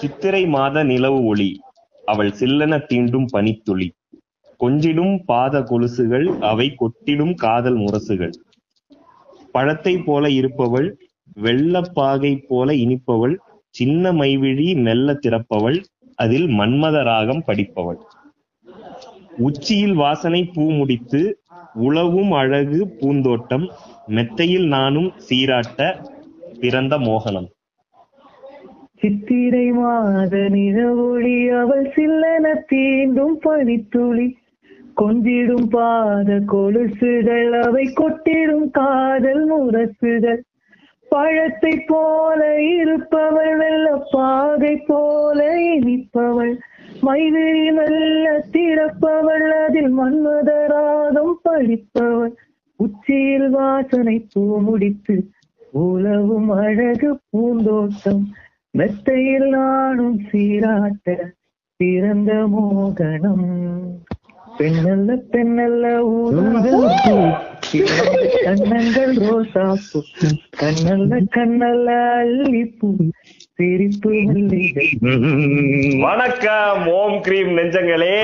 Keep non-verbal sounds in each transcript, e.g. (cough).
சித்திரை மாத நிலவு ஒளி. அவள் சில்லென தீண்டும் பனித்துளி. கொஞ்சிடும் பாத கொலுசுகள் அவை கொட்டிடும் காதல் முரசுகள். பழத்தை போல இருப்பவள் வெள்ளப்பாகை போல இனிப்பவள் சின்ன மைவிழி மெல்ல திறப்பவள் அதில் மன்மத ராகம் படிப்பவள். உச்சியில் வாசனை பூ முடித்து உளவும் அழகு பூந்தோட்டம் மெத்தையில் நானும் சீராட்ட பிறந்த மோகனம். சித்திரை மாத நிலவொளி அவள் சில்லன தீண்டும் பனித்துளி. கொஞ்சிடும் பாத கொலுசுகள் அவை கொட்டிடும் காதல் முரசுகள் பழத்தை போல இருப்பவள் வெள்ள பாதை போல இனிப்பவள். மைதிரி மெல்ல திறப்பவள் அதில் மன்மதராகம் படிப்பவள் உச்சியில் வாசனை பூ முடித்து உலவும் அழகு பூந்தோட்டம். மெத்தையில் நானும் சீராட்ட பிறந்த மோகனம். பெண்ணல்ல பெண்ணல்ல ஊதல் கண்ணங்கள் ரோசா பூ கண்ணல்ல கண்ணல்ல அல்லிப்பூ சிரிப்பு வணக்கம் ஓம் கிரீம் நெஞ்சங்களே.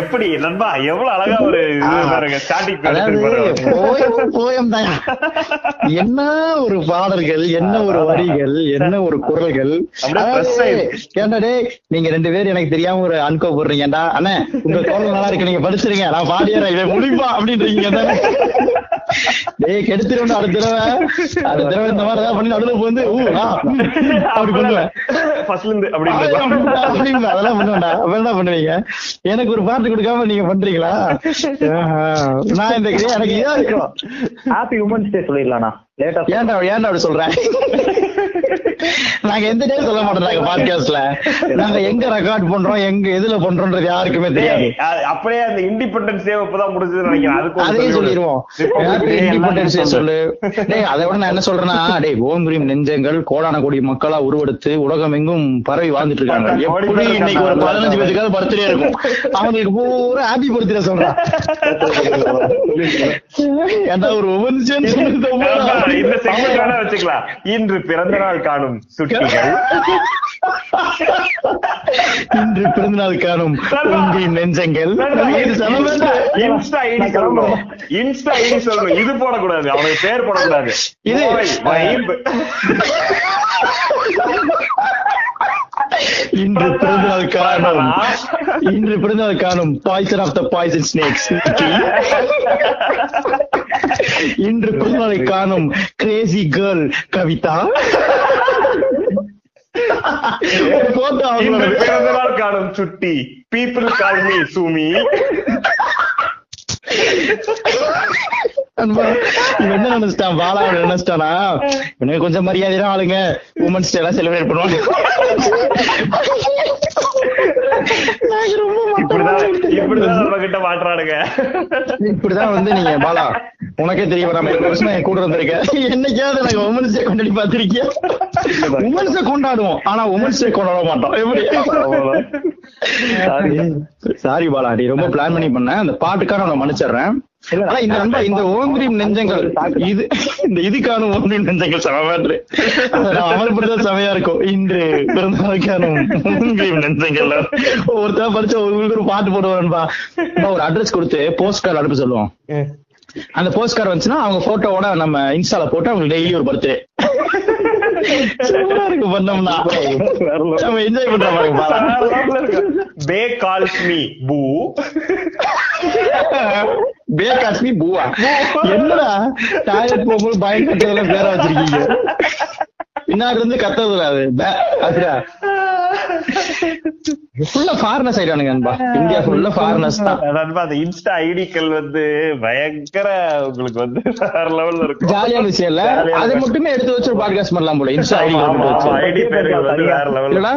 எப்படி நண்பா எவ்வளவு அழகா ஒரு பாருங்க ஸ்டார்டிங் என்ன ஒரு பாடல்கள் என்ன ஒரு வரிகள் என்ன ஒரு குரல்கள். டேய் நீங்க ரெண்டு பேரும் எனக்கு தெரியாம ஒரு அன்கோ போடுறீங்கடா. அண்ணே உங்க குரல் நல்லா இருக்கு நீங்க படிச்சிருங்க. நான் பாடியறேன் இதை முடிப்பா அப்படின்றீங்க? டேய் கெடுத்துருவேன் அடுத்த தடவை. அடுத்த தடவை இந்த மாதிரி ஏதாவது பண்ணி நடுவுல வந்து ஊ, அப்படி பண்ணுவேன் ஃபர்ஸ்ட்ல இருந்து? அதெல்லாம் பண்ணுவேன்டா என்ன பண்ணுவீங்க? எனக்கு ஒரு பாட்டு கொடுக்காம நீங்க பண்றீங்களா. நான் இந்த எனக்கு இதா இருக்கும் ஹாப்பி உமன்ஸ் டே சொல்லிடலாம்ண்ணா. லேட்டா ஏன்டா ஏன்டா அப்படி சொல்றேன் நாங்க எந்த டே சொல்ல மாட்டோம் நாங்க பாட்காஸ்ட்ல நாங்க எங்க ரெக்கார்ட் பண்றோம் எங்க எதுல பண்றோம்ன்றது யாருக்குமே தெரியாது. அப்படியே அந்த இண்டிபெண்டன்ஸ் டே இப்பதான் முடிஞ்சதுன்னு நினைக்கிறேன். அதுக்கு சொல்லிடுவோம் இண்டிபெண்டன்ஸ் எல்லாம் சொல்லு. டேய் அதை விட நான் என்ன சொல்றேன்னா டேய் ஓம் கிரீம் நெஞ்சங்கள் கோடான கோடி மக்களா உருவெடுத்து உலகம் எங்கும் பரவி வாழ்ந்துட்டு இருக்காங்க. எப்படி இன்னைக்கு ஒரு. பதினஞ்சு பேருக்காவது பர்த்டே இருக்கும். அவங்களுக்கு பூரா ஹாப்பி பர்த்டே சொல்றான் ஒரு உமன்ஸ் நண்பா, இந்த செக்மெண்ட் வேணா வச்சுக்கலாம். இன்று பிறந்த நாள் காணும். சுட்டிகள். இன்று பிறந்தநாள் காணும் உங்கள் நெஞ்சங்கள். இன்ஸ்டா ஐடி சொல்லணும் இன்ஸ்டா ஐடி சொல்லணும் இது போடக்கூடாது. அவனுக்கு பேர் போடக்கூடாது. இது-. (laughs) இன்று பிறந்தநாள் காணும் இன்று பிறந்தநாள் காணும் poison of the poison snakes இன்று பிறந்தநாளை காணும் கிரேசி கேர்ள் கவிதா. போட்டோ இன்று அவங்களோட பிறந்த நாள் காணும் சுட்டி. பீப்புள் கால் மீ சுமி என்ன நினைச்சிட்டான்? பாலா அவன் நினைச்சிட்டானா? இவனுக்கு கொஞ்சம் மரியாதையான ஆளுங்க. உமன்ஸ் டே எல்லாம் செலிப்ரேட் பண்ணுவாங்க. நாங்க ரொம்ப இப்படிதான் வந்து நீங்க பாலா உனக்கே தெரிய வராம இருக்க வருஷம் என் கூட வந்திருக்க என்னைக்காவது எனக்கு உமன்ஸ் டே கொண்டாடி பாத்திருக்கியா உமன்ஸ் டே கொண்டாடுவோம் ஆனா உமன்ஸ் டே கொண்டாட மாட்டோம். எப்படி? சாரி பாலா நீ ரொம்ப பிளான் பண்ணி பண்ண. அந்த பாட்டுக்காக நான் மன்னிச்சிடுறேன். இந்த நண்பா இந்த ஓங்கிரீம் நெஞ்சங்கள் இது இந்த இதுக்கான ஓங்கிரீம் நெஞ்சங்கள் சமமாற்று அமல்படுத்த செமையா இருக்கும். இன்று பிறந்தநாளுக்கான ஓங்கிரீம் நெஞ்சங்கள். ஒருத்தர் படிச்ச ஒரு ஒரு பாட்டு போடுவான்பா ஒரு அட்ரஸ் கொடுத்து போஸ்ட் கார்டு அனுப்ப சொல்லுவோம். அந்த போஸ்ட் கார்டு வந்துச்சுன்னா அவங்க போட்டோவோட நம்ம இன்ஸ்டால போட்டு அவங்களுக்கு டெய்லி ஒரு பர்த்டே இருக்கு பண்ணோம்னா நம்ம என்ஜாய் பண்ற பாருங்க. பே கால்ஸ் மீ பூ பூவா என்னடா டாய்லெட் போகும்போது கட்டுறதுல பேர வச்சிருக்கீங்க. பின்னாடி இருந்து கத்துறதுல அது. அதுடா. ஃபுல்லா ஃபாரினர்ஸ் ஆயிட்டானுங்க நண்பா இந்தியா ஃபுல்லா ஃபாரினர்ஸ் தான். நண்பா அந்த இன்ஸ்டா ஐடிக்கள் வந்து பயங்கர உங்களுக்கு வந்து வேற லெவல்ல இருக்கும். ஜாலியான விஷயம் இல்ல? அதை. மட்டுமே எடுத்து வச்சு பாட்காஸ்ட் பண்ணலாம் போல இன்ஸ்டா ஐடி ஐடி பேர்கள் வந்து வேற லெவல்ல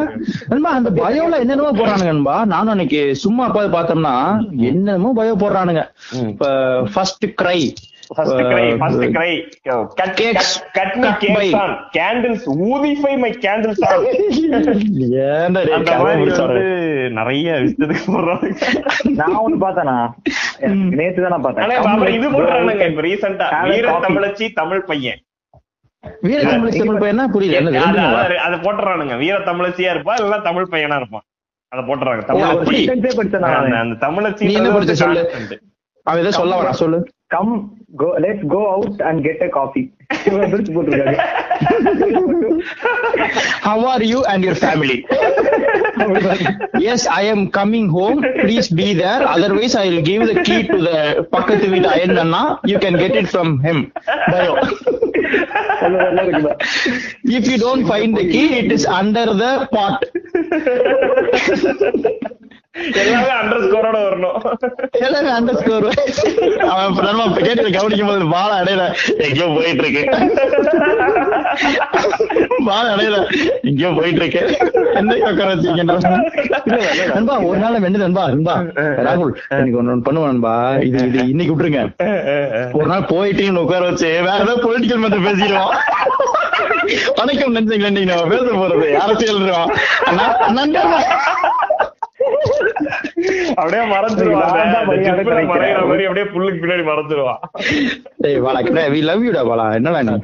நண்பா அந்த பயோல என்னென்னமோ போடுறானுங்க நண்பா நானும் அன்னைக்கு சும்மா பார்த்து பார்த்தோம்னா என்னென்னமோ பயோ போடுறானுங்க. இப்ப first cry first cry first cry cut Cakes. Cut me cakes. On candles ஊதிஃபை my candles on ஏன்டா டேய் அந்த கதை மாதிரி முடிச்சாரு? வந்து நிறைய விஷயத்துக்கு நான் ஒண்ணு பார்த்தேனா? நேத்து தான் இது போடுறானுங்க இப்ப a வீர. தமிழச்சி தமிழ் பையன். வீர தமிழ் தமிழ் பையன் புரியல. அது- போட்டுறானுங்க. வீர தமிழச்சியா இருப்பா இல்ல தமிழ் பையனா இருப்பான். அதை போட்டுறாங்க. தமிழ். படிச்சேன் அந்த தமிழச்சி என்ன படிச்ச சொல்லு. அவன் ஏதோ சொல்ல வரா சொல்லு. Come go let's go out and get a coffee பிரிச்சு போட்டிருக்காரு How are you and your family? yes, I am coming home. Please be there. Otherwise, I will give the key to the பக்கத்து வீட்டு iron Anna. You can get it from him. Bio. If you don't find the key, it is under the pot. எல்லாமே under ஸ்கோரோட வரணும். எல்லாமே underscore. அவன் இப்ப நம்ம கேட்டு கவனிக்கும் போது பால அடையில. எங்கேயோ போயிட்டு இருக்கு பால அடையில. எங்கேயோ போயிட்டு இருக்கு என்ன உட்கார வச்சிருக்கேன். நண்பா ஒரு நாள் வெண்டு நண்பா நண்பா. ராகுல் எனக்கு ஒண்ணு ஒண்ணு பண்ணுவேன் நண்பா. இது இது இன்னைக்கு விட்டுருங்க. ஒரு நாள் போயிட்டு உட்கார வச்சு வேற ஏதாவது பொலிட்டிக்கல் மட்டும் பேசிடுவோம். வணக்கம் நினைச்சீங்களா பேச போறது அரசியல் நண்பா. அப்படியே மறைஞ்சிருவான் அப்படியே புல்லுக்கு பின்னாடி மறைஞ்சிருவான் டேய் வாடா வி லவ் யூடா பாலா. என்னடா நீ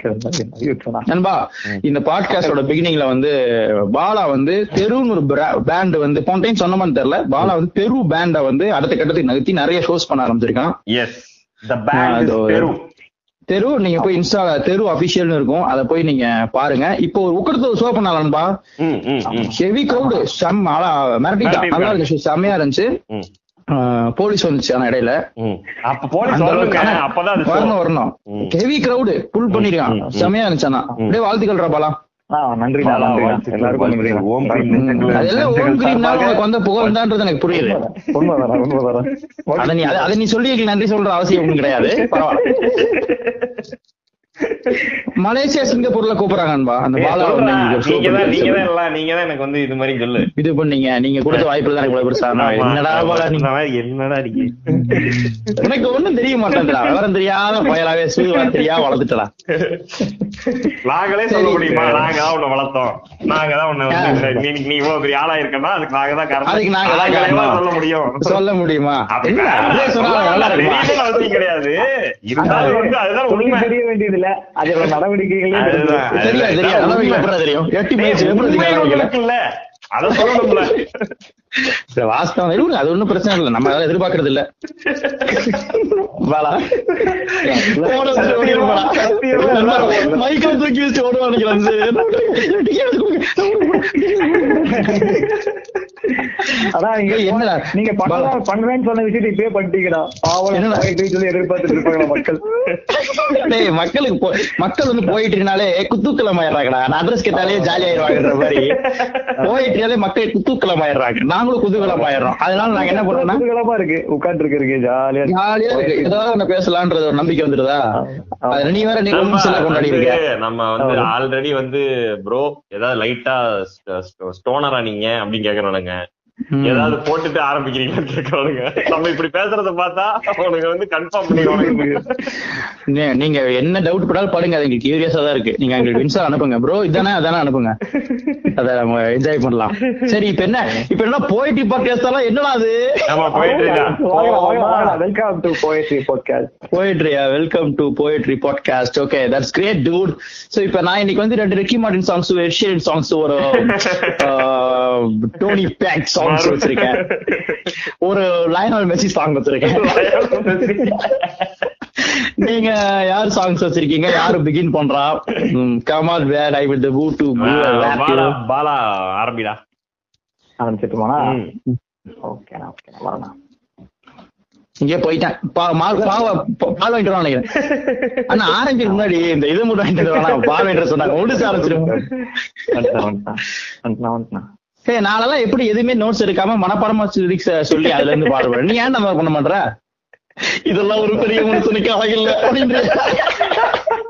நண்பா இந்த பாட்காஸ்டோட பிகினிங்ல வந்து பாலா வந்து தெருன்னு ஒரு பேண்ட் வந்து போன டைம் சொன்னமான்னு தெரியல. பாலா வந்து தெரு பேண்ட வந்து அடுத்த கட்டத்துக்கு நகர்த்தி நிறைய ஷோஸ் பண்ண ஆரம்பிச்சிருக்கான். எஸ் த பேண்ட் அது ஒரு- பெரு தெரு நீங்க போய் இன்ஸ்டா தெரு அபிஷியல்னு இருக்கும். அதை போய் நீங்க பாருங்க. இப்போ ஒரு உக்கடத்து ஷோ பண்ணலாம்பா ஹெவி கிரௌடு செம் ஆளா மிரட்டிட்டான் நல்லா இருந்துச்சு. செம்மையா இருந்துச்சு. போலீஸ் வந்துச்சு ஆனா இடையில. வரணும். வரணும். ஹெவி கிரௌடு புல் பண்ணிருக்கான். செம்மையா இருந்துச்சு ஆனா. அப்படியே வாழ்த்துக்கள் பாலா. நன்றி சொல்ற அவசியம் ஒண்ணும் கிடையாது. பரவாயில்ல. மலேசியா சிங்கப்பூர்ல கூப்பிடுறாங்க அந்த பாலா show நீங்க தான் நீங்க தான் எல்லாம் நீங்க தான் எனக்கு வந்து இது மாதிரி சொல்லு. இது பண்ணீங்க. நீங்க கொடுத்த வாய்ப்புல தான் இவ்வளவு பெருசா நான் என்னடா பாலா நீ இந்த மாதிரி என்னடா நீங்க உனக்கு ஒண்ணும் தெரிய விவரம் தெரியாத பயலாவே சூதுவா தெரியா வளர்த்துட்டா நாங்களே சொல்ல. முடியுமா? நாங்க தான் உன்னை வளர்த்தோம். நாங்க தான் உன்னை வந்து நீ நீ இவ்வளவு பெரிய ஆளா இருக்கனா அதுக்கு நாங்க தான் காரணம். அதுக்கு நாங்க தான். சொல்ல முடியும். சொல்ல முடியுமா? அப்படி என்ன, அப்படியே சொன்னா நல்லா இருக்குமா தெரியணும்னு அவசியம் கிடையாது. இருந்தாலும் வந்து அதுதான் உண்மை. தெரிய வேண்டியது இல்ல அதோட நடவடிக்கைகளே தெரியும் சரி, வாஸ்தவம் அது ஒண்ணும் பிரச்சனை இல்லை நம்ம அதெல்லாம் எதிர்பார்க்கறது இல்ல வாடா. ஓட வச்சு ஓடிடுவாடா. சத்தியமா. மைக்கை தூக்கி வச்சு. அதான் நீங்க (laughs) என்னடா? நீங்க பண்ணலாம் பண்ணுவேன்னு சொன்ன விஷயத்தை இப்பயே பண்ணிட்டீங்கடா? சொல்லி எதிர்பார்த்துட்டு இருப்பாங்க மக்கள் டேய், மக்களுக்கு மக்கள் வந்து போயிட்டுனாலே குத்தூக்கலம் ஆயிடுறாங்கடா நான் அட்ரஸ் கேட்டாலே ஜாலி ஆயிடுவாங்கன்ற மாதிரி (laughs) போயிட்டுனாலே மக்கள் குத்தூக்கலம் ஆயிடுறாங்க நாங்களும் குதூகலம் ஆயிடுறோம். அதனால நாங்க என்ன பண்றோம்னா குதூகலமா இருக்கு. உட்கார்ந்து இருக்கு ஜாலியா இருக்கு. ஜாலியா இருக்கு. ஏதாவது ஒண்ணு பேசலான்றது. ஒரு நம்பிக்கை வந்துருதா? நீ வேற நீ கொண்டாடி இருக்க. நம்ம வந்து ஆல்ரெடி வந்து ப்ரோ ஏதாவது லைட்டா ஸ்டோனரா நீங்க அப்படின்னு கேக்குறானுங்க. ஏதாவது போட்டுட்டு ஆரம்பிக்கிறீங்கன்னு கேக்குறானுங்க. நம்ம இப்படி பேசுறத பார்த்தா அவனுக்கு வந்து கன்ஃபார்ம் பண்ணிடுவானுங்க. நீங்க என்ன டவுட் படாலும் படுங்க. அது எங்களுக்கு கியூரியஸா தான் இருக்கு. நீங்க எங்களுக்கு இன்ஸ்டா அனுப்புங்க ப்ரோ இதானே அதானே அனுப்புங்க. அத நம்ம என்ஜாய் பண்ணலாம். சரி இப்ப என்ன? இப்ப என்ன போயிட்டு பாட்காஸ்ட் எல்லாம் என்னடா அது. Welcome to Poetry Podcast. போயிட்ரியா welcome to poetry podcast okay that's great dude so இப்ப நான் இன்னைக்கு வந்து ரெண்டு ரெக்கி மார்டின் சாங்ஸ் ஒரு எட்ஷியன் சாங்ஸ் ஒரு டோனி பேக் சாங்ஸ் வச்சிருக்கேன். ஒரு லயனல் மெஸ்ஸி சாங் வச்சிருக்கேன். நீங்க யார் சாங்ஸ் வச்சிருக்கீங்க? யாரு பிகின் பண்றா? Kamal where I will move to Bala Bala ஆரம்பிடா. ஆரம்பிச்சிட்டுமாண்ணா? ம். ஓகேண்ணா, ஓகேண்ணா, வரேண்ணா. இங்கே போயிட்டேன். பால் வாங்கிட்டு நினைக்கிறேன். ஆனா ஆரம்பிக்கு முன்னாடி இந்த இது மட்டும் வாங்கிட்டு பால் வாங்கிட்டு சொன்னாங்க. முடிச்சு ஆரம்பிச்சிருவோம் நாளெல்லாம் எப்படி எதுவுமே நோட்ஸ் எடுக்காம மனப்பாடமா லிரிக்ஸ் சொல்லி அதுல இருந்து பாடுவேன். நீ ஏன் நம்ம பண்ண மாட்ற? இதெல்லாம் ஒரு பெரிய மனுஷனுக்கு அழகில்ல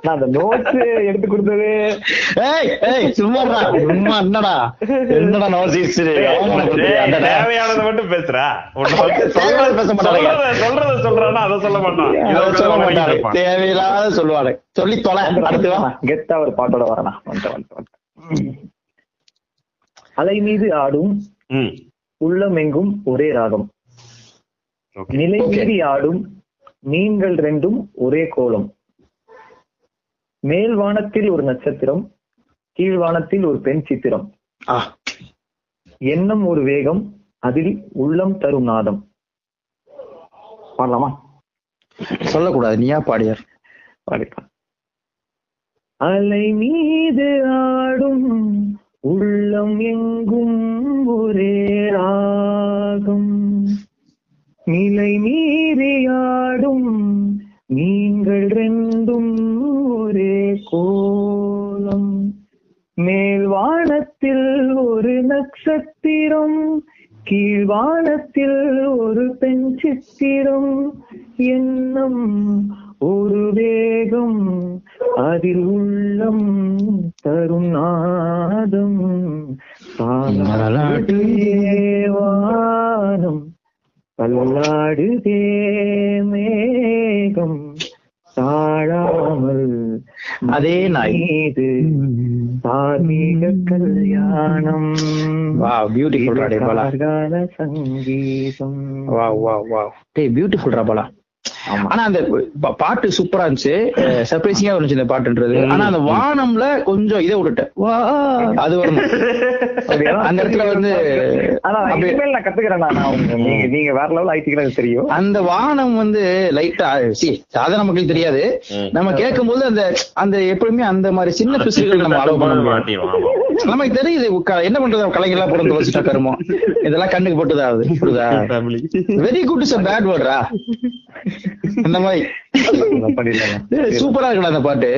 நான் அந்த notes எடுத்து கொடுத்தது. ஏய் ஏய் சும்மாடா. சும்மா என்னடா? என்னடா நோட்ஸ் டேய், தேவையானதை மட்டும் பேசுறா தேவையானதை பேச மாட்டானுங்க. சொல்றத- சொல்றத சொல்றானா அதை சொல்ல மாட்டான். இதை சொல்ல மாட்டான். தேவையில்லாத சொல்லுவாரு சொல்லி தொலை. அடுத்து வா. கெத்தா ஒரு பாட்டோட வந்துட்டேன். அலை மீது ஆடும் ம். உள்ளமெங்கும் ஒரே ராகம். நிலை. மீறி ஆடும் மீன்கள் ரெண்டும் ஒரே கோலம். மேல் வானத்தில் ஒரு நட்சத்திரம் கீழ் வானத்தில் ஒரு பெண் சித்திரம். எண்ணம் ஒரு வேகம் அதில் உள்ளம் தரும் நாதம். பாடலாமா? சொல்லக்கூடாது நீயா பாடியார். பாடிக்கலாம் அலை மீது ஆடும் உள்ளம் எங்கும் ஒரே ராகம். நிலை மீறியாடும் நீங்கள் ரெண்டும் ஒரே கோலம். மேல் வானத்தில் ஒரு நட்சத்திரம் கீழ்வானத்தில் ஒரு பெண் சித்திரம். எண்ணம் ஒரு வேகம் அதில் உள்ளம் தரும் நாதம். தாலாட்டுதே வானம் பல்லாடுதே மேகம் தாழாமல் அதே நாய். மீது தார்மீக கல்யாணம். வா பியூட்டிஃபுல் ராடே பாலா. சங்கீதம். வா வா வா டேய் பியூட்டிஃபுல் பாலா. ஆமா ஆனா அந்த பாட்டு சூப்பரா இருந்துச்சு. சர்ப்ரைசிங்கா இருந்துச்சு இந்த பாட்டுன்றது. ஆனா அந்த வானம்ல கொஞ்சம் இதை விட்டுட்டேன். வா அது வரணும்? அந்த இடத்துல வந்து நான் கத்துக்கிறேன் நீங்க நீங்க வேற லெவல் ஆயிட்டீங்கன்னா எனக்கு தெரியும். அந்த வானம் வந்து லைட்டா சி சாதாரண மக்களுக்கு தெரியாது. நம்ம கேட்கும் போது அந்த அந்த எப்பவுமே அந்த மாதிரி சின்ன பிசுகள் நம்ம அலோவ் பண்ண. நமக்கு தெரியுது என்ன பண்றது? கலைஞர்களா பிறந்து வச்சுட்டா கருமம் இதெல்லாம் கண்ணுக்கு போட்டுதான் ஆகுது. புரியுதா. வெரி குட் இஸ் பேட் வேர்டா அந்த மாதிரி. சூப்பரா இருக்குடா அந்த பாட்டு.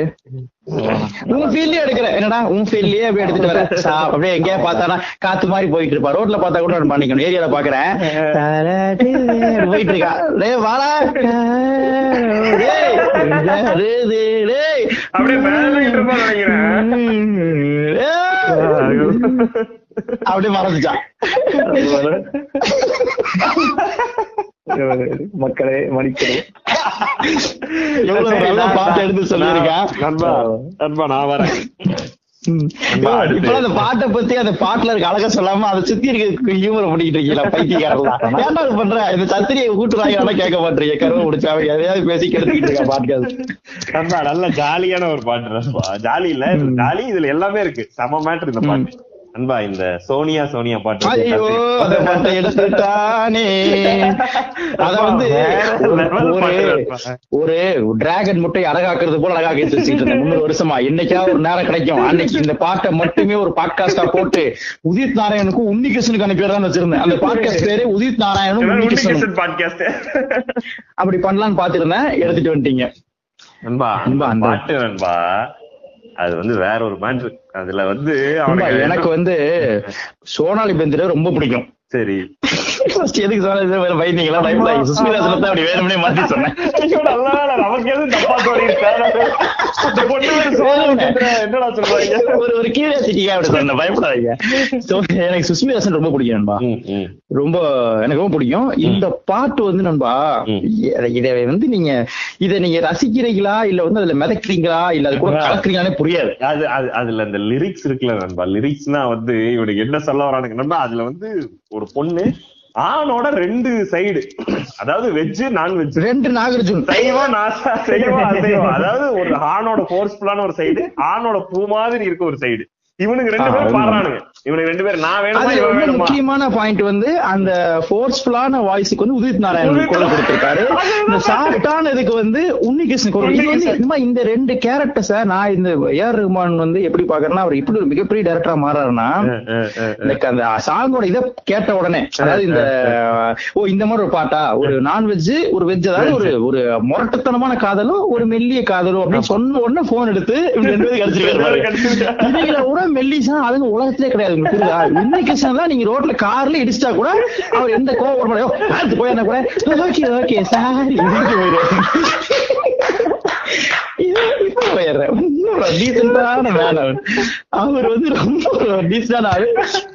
உன் ஃபீல்டே எடுக்கிற என்னடா உன் ஃபீல்டே அப்படியே எடுத்துட்டு வர சா அப்படியே எங்கேயா பார்த்தானா காத்து மாதிரி போயிட்டு இருப்பா. ரோட்ல பார்த்தா கூட நான் பண்ணிக்கணும். ஏரியால பாக்குறேன் போயிட்டு இருக்கா. டேய் வாடா. அப்படியே மறந்துச்சான் (laughs) மக்களே நல்ல பாட்டு எடுத்து சொல்லியிருக்கேன். நண்பா நண்பா நான் வரேன். அந்த பாட்டை பத்தி அந்த பாட்டுல இருக்க அழகா சொல்லாம அதை சுத்தி இருக்க ஹியூமர் பண்ணிக்கிட்டு இருக்கீங்களா பைத்தியக்காரலாம் ஏன்டா இது பண்ற? இந்த சத்திரியை கூட்டுறாங்க கேட்க மாட்டீங்க கருவ முடிச்சா எதையாவது பேசி கெடுத்துக்கிட்டு இருக்கா நண்பா நல்ல ஜாலியான ஒரு பாட்டு நண்பா. ஜாலி இல்ல ஜாலி இதுல எல்லாமே இருக்கு. செம மேட்டர் இந்த பாட்டு. நண்பா இந்த சோனியா சோனியா பாட்டு அத வந்து ஒரு டிராகன் முட்டை அழகாக்குறது போல இருந்தேன். முன்னூறு வருஷமா. என்னைக்கா ஒரு நேரம் கிடைக்கும். அன்னைக்கு இந்த பாட்டை மட்டுமே ஒரு பாட்காஸ்டா போட்டு உதித் நாராயணுக்கும் உன்னிகிருஷ்ணனுக்கு பேர் தான் வச்சிருந்தேன். அந்த பாட்காஸ்ட் பேரு உதித் நாராயணும். அப்படி பண்ணலாம்னு பாத்துருந்தேன் எடுத்துட்டு வந்துட்டீங்க. அந்த- பாட்டு நண்பா அது வந்து வேற ஒரு மேட்ரு அதுல வந்து எனக்கு வந்து (laughs) சோனாலி பெந்திர ரொம்ப பிடிக்கும். சரி. எதுக்கு சோனாலி பெந்திர பயந்தீங்களா பயப்படா அப்படி வேணும்னே மாத்தி சொன்னேன். ஐயோ, நல்ல வேளை, நமக்கு எதுவும் தப்பா தோணிருச்சா? இந்த பொண்ணு என்னடா சொல்றாங்க ஒரு ஒரு கியூரியாசிட்டியா அப்படி சொன்னேன். பயப்படாதீங்க. So, எனக்கு சுஸ்மிதாசன் ரொம்ப பிடிக்கும் நண்பா. ரொம்ப எனக்கு ரொம்ப பிடிக்கும். இந்த பாட்டு வந்து நண்பா. இத- வந்து நீங்க இத நீங்க ரசிக்கிறீங்களா? இல்ல வந்து அதுல மிதக்கிறீங்களா? இல்ல அது கூட கலக்குறீங்களானே புரியாது. அது அது அதுல அந்த லிரிக்ஸ் இருக்குல்ல நண்பா. லிரிக்ஸ்னா வந்து இவனுக்கு என்ன சொல்ல வரானுங்க நண்பா? அதுல வந்து ஒரு பொண்ணு ஆணோட ரெண்டு சைடு அதாவது வெஜ் நான்வெஜ் ரெண்டு நாகார்ஜுன். சைவம் நாசா செய்வம் அசைவம் அதாவது ஒரு ஆணோட ஃபோர்ஸ்ஃபுல்லான ஒரு சைடு ஆணோட பூ மாதிரி இருக்க ஒரு சைடு இவனுக்கு ரெண்டு பேரும். பாடுறானுங்க. இவனுக்கு ரெண்டு பேரும் நான் வேணுமா முக்கியமான பாயிண்ட் வந்து அந்த ஃபோர்ஸ்ஃபுல்லான வாய்ஸுக்கு வந்து உதித் நாராயணன் குரல் கொடுத்திருக்காரு. இந்த சாஃப்டான இதுக்கு வந்து உன்னிகிருஷ்ணன் குரல். இது வந்து இந்த ரெண்டு கேரக்டர்ஸ நான் இந்த ஏஆர் ரஹ்மான் வந்து எப்படி பாக்குறேன்னா அவர் இப்படி ஒரு மிகப்பெரிய டைரக்டரா மாறாருன்னா. எனக்கு அந்த சாங்கோட இத கேட்ட உடனே அதாவது இந்த ஓ இந்த மாதிரி ஒரு பாட்டா? ஒரு நான்வெஜ் ஒரு வெஜ் அதாவது ஒரு ஒரு முரட்டுத்தனமான காதலும் ஒரு மெல்லிய காதலும் அப்படின்னு சொன்ன உடனே போன் எடுத்து ரெண்டு பேரும் கிடைச்சிருக்காரு இதுல கூட மெல்லிசா அதுங்க உலகத்திலே கிடையாது. இன்னைக்கு நீங்க ரோட்ல கார்ல இடிச்சிட்டா கூட அவர் எந்த கோவம் வரமாட்டோ பார்த்து போய் என்ன கூட ஓகே ஓகே சாரி. போயிடுறேன். டீசென்டான மேன் அவர் வந்து ரொம்ப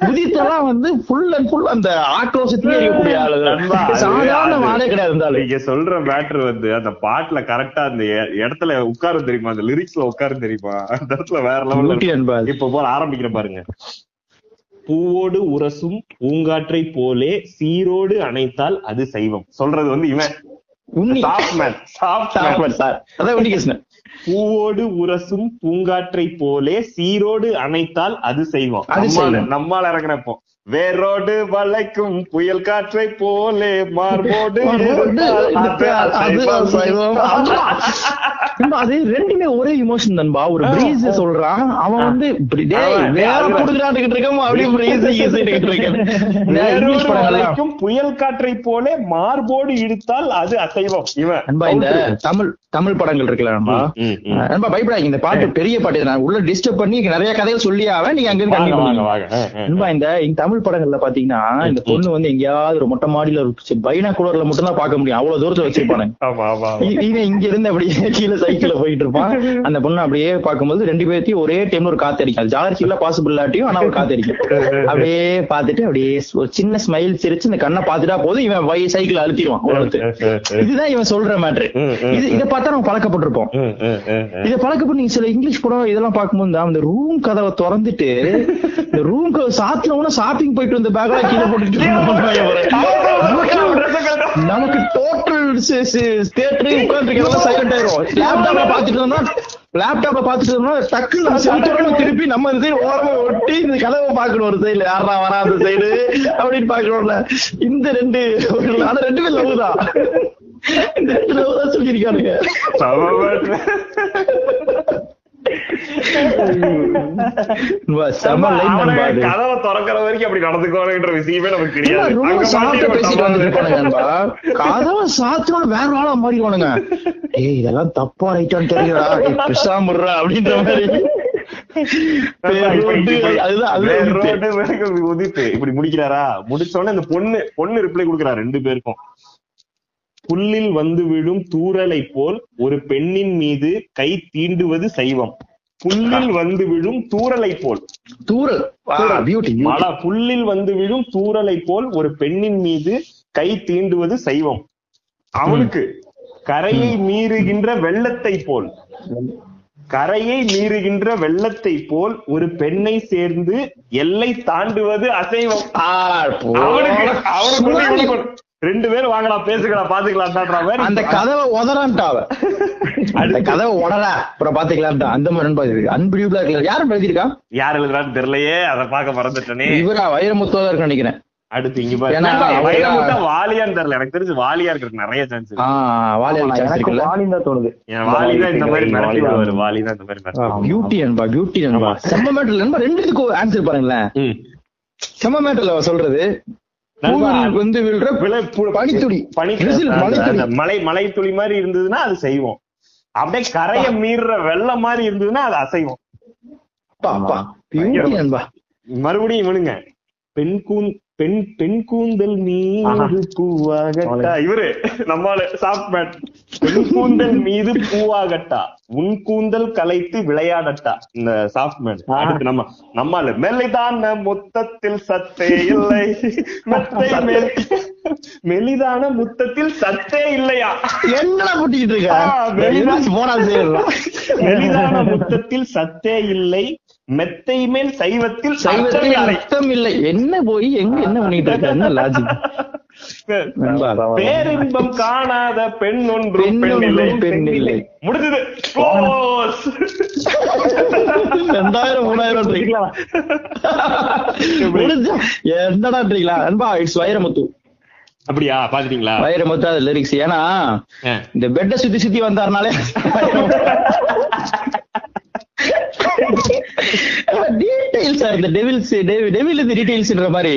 உதித்தெல்லாம் வந்து ஃபுல் அண்ட் ஃபுல் அந்த ஆக்ரோஷத்திலே இருக்கக்கூடிய ஆளு. சாதாரண ஆளே. கிடையாது இந்த ஆளு. நீங்க சொல்ற மேட்டர் வந்து அந்த பாட்டுல கரெக்டா அந்த இடத்துல உட்காரும் தெரியுமா? அந்த லிரிக்ஸ்ல உட்காரும் தெரியுமா? அந்த இடத்துல வேற லெவல்ல. இப்ப போல ஆரம்பிக்கிற பாருங்க. பூவோடு உரசும் பூங்காற்றை போலே சீரோடு அணைத்தால் அது சைவம். சொல்றது வந்து இவன். பூவோடு உரசும் பூங்காற்றை போலே சீரோடு அணைத்தால் அது செய்வோம் அது நம்மால செய்வோம். நம்மால இறங்கினப்போ. வேரோடு வளைக்கும் புயல் காற்றை போலே மார்போடு அது அசைவம். சைவம். நண்பா, அது ரெண்டுமே ஒரே இமோஷன் நண்பா. ஒரு பிரீஸ் சொல்றான். அவன் வந்து இப்படி, டேய் அவன் வேற. புடுங்கலாண்டுகிட்டு இருக்காம? அப்படியே பிரீஸ் வளைக்கும் புயல் காற்றை போலே மார்போடு இழுத்தால் அது அசைவம். இவன். நண்பா இந்த தமிழ் தமிழ் படங்கள் இருக்குல்ல நண்பா. நண்பா இந்த பாட்டு பெரிய பாட்டு. நான் உள்ள டிஸ்டர்ப் பண்ணி நிறைய கதைகள் சொல்லி ஆவேன். நீங்க அங்க இருந்து இந்த இந்த தமிழ் படங்கள்ல பாத்தீங்கன்னா இந்த பொண்ணு வந்து எங்கேயாவது ஒரு மொட்டை மாடியில ஒரு பைனா குளர்ல மட்டும் தான் பார்க்க முடியும். அவ்வளவு தூரத்துல வச்சிருப்பானுங்க (laughs) இவன் இங்க இருந்து அப்படியே (laughs) கீழே சைக்கிள்ல போயிட்டு இருப்பான். அந்த பொண்ணு அப்படியே பார்க்கும்போது ரெண்டு பேர்த்தையும் ஒரே டைம்ல ஒரு காத்து அடிக்கும் அது ஜாகிரசியில பாசிபிள் இல்லாட்டியும் ஆனா ஒரு காத்து அடிக்கும் அப்படியே பார்த்துட்டு அப்படியே ஒரு சின்ன ஸ்மைல் சிரிச்சு இந்த கண்ணை பார்த்துட்டா போதும். இவன் வை சைக்கிள் அழுத்திடுவான் இதுதான் இவன் சொல்ற மேட்ரு இது இதை பார்த்தா நம்ம பழக்கப்பட்டிருப்போம். இதை பழக்கப்பட்டு நீங்க சில இங்கிலீஷ் படம் இதெல்லாம் பார்க்கும்போது அந்த ரூம் கதவை திறந்துட்டு இந்த ரூம் கதவை சாத்தினவன ஷாப்பிங் போயிட்டு வந்த பேக்லாம் கீழே போட்டுட்டு (laughs) (laughs) நமக்கு டோட்டல் தேட்டரு உட்காந்துருக்கெல்லாம் சைலண்ட் ஆயிரும். லேப்டாப்ல பாத்துட்டு இருந்தோம் லேப்டாப்ல பாத்துட்டு இருந்தோம் டக்குன்னு நம்ம செலுத்தோட திருப்பி நம்ம இந்த சைடு ஓரமா ஒட்டி இந்த கதவை பாக்கணும் ஒரு சைடுல யாரா வரா அந்த சைடு அப்படின்னு பாக்கணும்ல இந்த ரெண்டு ஆனா ரெண்டு பேர் லவ் தான். இந்த ரெண்டு லவ் தான் சொல்லியிருக்கானுங்க. கதவை திறக்கிற வரைக்கும் அப்படி நடந்துக்குவானுன்ற விஷயமே நமக்கு தெரியாது. கதவை வேற ஆளா மாறிடுவானுங்க. ஏய் இதெல்லாம் தப்பா ரைட்டான்னு தெரியலடா. (laughs) ஏய், பேசாம இருடா அப்படின்ற மாதிரி. இப்படி முடிக்கிறாரா? முடிச்ச உடனே இந்த பொண்ணு பொண்ணு ரிப்ளை கொடுக்குறா ரெண்டு பேருக்கும். புல்லில் வந்து விழும் தூறலை போல் ஒரு பெண்ணின் மீது கை தீண்டுவது சைவம். புல்லில் வந்து விழும் தூறலை போல். தூரல் புல்லில் வந்து விழும் தூறலை போல் ஒரு பெண்ணின் மீது கை தீண்டுவது சைவம். அவனுக்கு கரையை மீறுகின்ற வெள்ளத்தை போல். கரையை மீறுகின்ற வெள்ளத்தை போல் ஒரு பெண்ணை சேர்ந்து எல்லை தாண்டுவது அசைவம். அவனுக்கு அவனுக்கு. ரெண்டு பேரும் வாங்கடா பேசுகடா பாத்துக்கலாம்ன்ற மாதிரி அந்த கதவை உதறான்ட்டா அவ. அந்த கதவை உடறா. அப்புறம் பாத்துக்கலாம்டா அந்த மாதிரி நண்பா இருக்கு அன்பிலியபிளா இருக்கு யாரும் எழுதியிருக்கா? யார் எழுதுறான்னு தெரியலையே. அதை பார்க்க மறந்துட்டனே. இவரா வைரமுத்துவா இருக்கு நினைக்கிறேன். அடுத்து இங்க பாரு. வாலியான்னு தெரியல. எனக்கு தெரிஞ்சு வாலியா இருக்கிறதுக்கு நிறைய சான்ஸ் இருக்கு. வாலியா தோணுது. வாலி தான் இந்த மாதிரி மிரட்டி விடுவாரு. வாலி தான் இந்த மாதிரி. பியூட்டி நண்பா பியூட்டி. செம்ம மேட்டர்ல ரெண்டுத்துக்கும் ஆன்சர் பாருங்களேன். ம். செம்ம மேட்டர்ல அவ சொல்றது. வந்து விழுற பனித்துளி. மலை மலை துளி மாதிரி இருந்ததுன்னா அது செய்வோம். அப்படியே கரைய மீறுற வெள்ளம் மாதிரி இருந்ததுன்னா அது அசைவம். மறுபடியும் இவனுங்க பெண் கூந் பெண் பெண் கூந்தல் மீது பூவாகட்டா. இவரு நம்மால சாஃப்ட் மேட் பெண் கூந்தல் மீது பூவாகட்டா. உன் கூந்தல் கலைத்து விளையாடட்டா. இந்த சாஃப்ட் மேன் அடுத்து நம்ம நம்மால மெல்லிதான மொத்தத்தில் சத்தே இல்லை. மெலிதான முத்தத்தில் சத்தே இல்லையா? என்னடா போட்டிக்கிட்டு இருக்க? மெலிதான முத்தத்தில் சத்தே இல்லை. மெத்தை மேல் சைவத்தில் சைவத்தில். அர்த்தம் இல்லை என்ன போய் எங்க என்ன பண்ணிட்டு இருக்க? என்ன லாஜிக் (laughs) பேரின்பம் காணாத பெண் ஒன்று பெண் இல்லை. பெண் இல்லை. முடிஞ்சது. (laughs) ரெண்டாயிரம் மூணாயிரம் முடிஞ்சா என்னடான்றீங்களா நண்பா இட்ஸ் வைரமுத்து. அப்படியா? பாத்துட்டீங்களா வைரமுத்து அது லிரிக்ஸ் ஏன்னா. இந்த பெட்டை சுத்தி சுத்தி வந்தாருனாலே (laughs) டீடைல்ஸ் இந்த டெவில்ஸ் டெவில் இந்த டீடைல்ஸ்ன்ற மாதிரி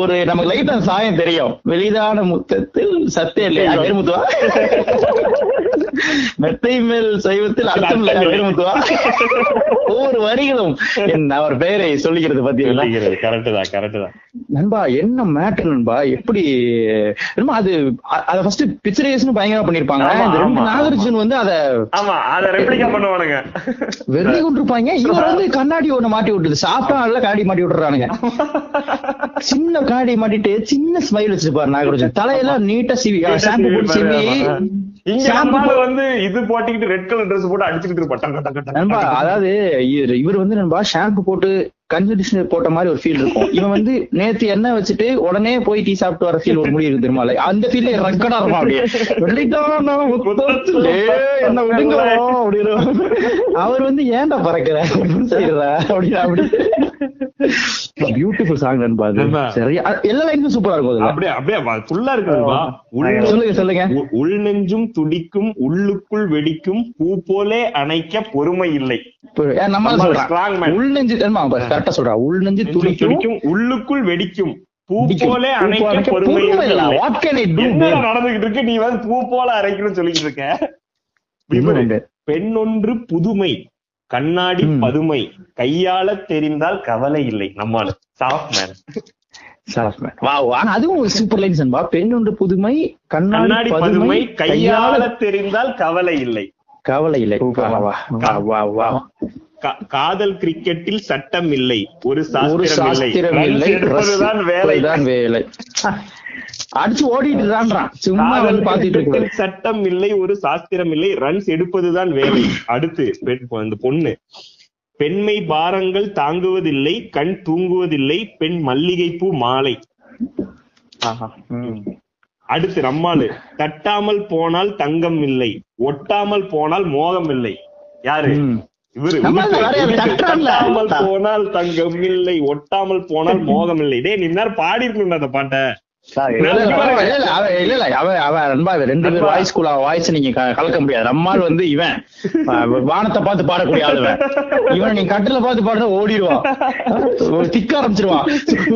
ஒரு நமக்கு லைட்டா சாயம் தெரியும். வெளிதான முத்தத்தில் சத்தே இல்லையா வைரமுத்துவா மெத்தை மேல் சைவத்தில் அர்த்தம் இல்லையா வைரமுத்துவா ஒவ்வொரு வரிகளும். என் அவர் பெயரை சொல்லிக்கிறது பாத்தீங்களா கரெக்ட் தான் கரெக்ட் தான். நண்பா என்ன மேட்டர் நண்பா? எப்படி நண்பா அது அத ஃபர்ஸ்ட் பிக்சரைசேஷன் பயங்கரமா பண்ணிருப்பாங்க. நாகரிஜன் வந்து அத ஆமா அத ரெப்ளிகா பண்ணுவானுங்க. வெறி கொண்டிருப்பாங்க இவர் வந்து கண்ணாடி ஒண்ணு மாட்டி விட்டுது. சாப்பிட்டா நல்ல கண்ணாடி மாட்டி விட்டுறானுங்க. (laughs) சின்ன கண்ணாடி மாட்டிட்டு சின்ன ஸ்மைல் வச்சிருப்பாரு நாகராஜன் தலையெல்லாம் நீட்டா சிவி ஷாம்பு போட்டு சிவி வந்து இது போட்டுக்கிட்டு ரெட் கலர் Dress போட்டு அடிச்சுக்கிட்டு. அதாவது இவர் வந்து நண்பா ஷாம்பு போட்டு கண்டிஷனர் போட்ட மாதிரி ஒரு ஃபீல் இருக்கும். இவன் வந்து நேத்து எண்ணெய் வச்சுட்டு உடனே போய் டீ சாப்பிட்டு வர ஃபீல் ஒரு முடிவு இருக்கு தெரியுமா? Like அந்த ஃபீல்ல ரெக்கடா இருக்கும் அப்படியே. என்ன விடுங்க அப்படின்னு. அவர் வந்து ஏன்டா பறக்கிற? செய்யற? அப்படின்னு அப்படி. பியூட்டிஃபுல் சாங் நண்பா. சரியா எல்லா லைனும் சூப்பரா இருக்கும் அதுல. அப்படியே அப்படியே ஃபுல்லா உள் சொல்லுங்க சொல்லுங்க. உள் நெஞ்சும் துடிக்கும் உள்ளுக்குள் வெடிக்கும் பூ போலே அணைக்க பொறுமை இல்லை. கரெக்டா சொல்றா. உள் நெஞ்சு நெஞ்சும் துடிக்கும் துடிக்கும் உள்ளுக்குள் வெடிக்கும். பூ. போலே பூ அணைக்க போல பொறுமை பொறுமை இல்ல. இல்லை. What can I do, என்ன babe? நடந்துகிட்டு இருக்கு? நீ வந்து பூ போல அரைக்கணும்னு சொல்லிட்டு இருக்க. பெண் ஒன்று புதுமை கண்ணாடி. பதுமை. கையாள தெரிந்தால் கவலை இல்லை. நம்மால. Soft man. Wow, ஆனா அதுவும் சூப்பர் பெண் ஒன்று புதுமை கண்ணாடி பதுமை கையாள தெரிந்தால் கவலை இல்லை. கவலை இல்லை Super. வா, வா, வா, வா, வா. கா- காதல் கிரிக்கெட்டில் சட்டம் இல்லை ஒரு சாஸ்திரம் இல்லை எடுப்பதுதான் வேலை. தான் அடிச்சு ஓடிட்டு தான்றான் சும்மா வந்து பாத்துட்டு சட்டம் இல்லை ஒரு சாஸ்திரம் இல்லை ரன்ஸ் எடுப்பதுதான் வேலை. அடுத்து அந்த பொண்ணு. பெண்மை பாரங்கள் தாங்குவதில்லை கண் தூங்குவதில்லை பெண் மல்லிகைப்பூ மாலை. அடுத்து நம்மாளு. தட்டாமல் போனால் தங்கம் இல்லை. ஒட்டாமல் போனால் மோகம் இல்லை. யாரு. இவரு. தட்டாமல் போனால் தங்கம் இல்லை. ஒட்டாமல் போனால் மோகம் இல்லை. டேய் நீ நேரம் பாடி இருக்கணும் அந்த பாட்டை. ரெண்டு பேர். வாய்ஸ் குள்ள வாய்ஸ் நீங்க கலக்க முடியாது. நம்மால் வந்து இவன். வானத்தை பார்த்து பாடக்கூடிய ஆளுவன். இவன் நீ கட்டில பார்த்து பாடுற ஓடிடுவான் திக்க ஆரம்பிச்சிருவான்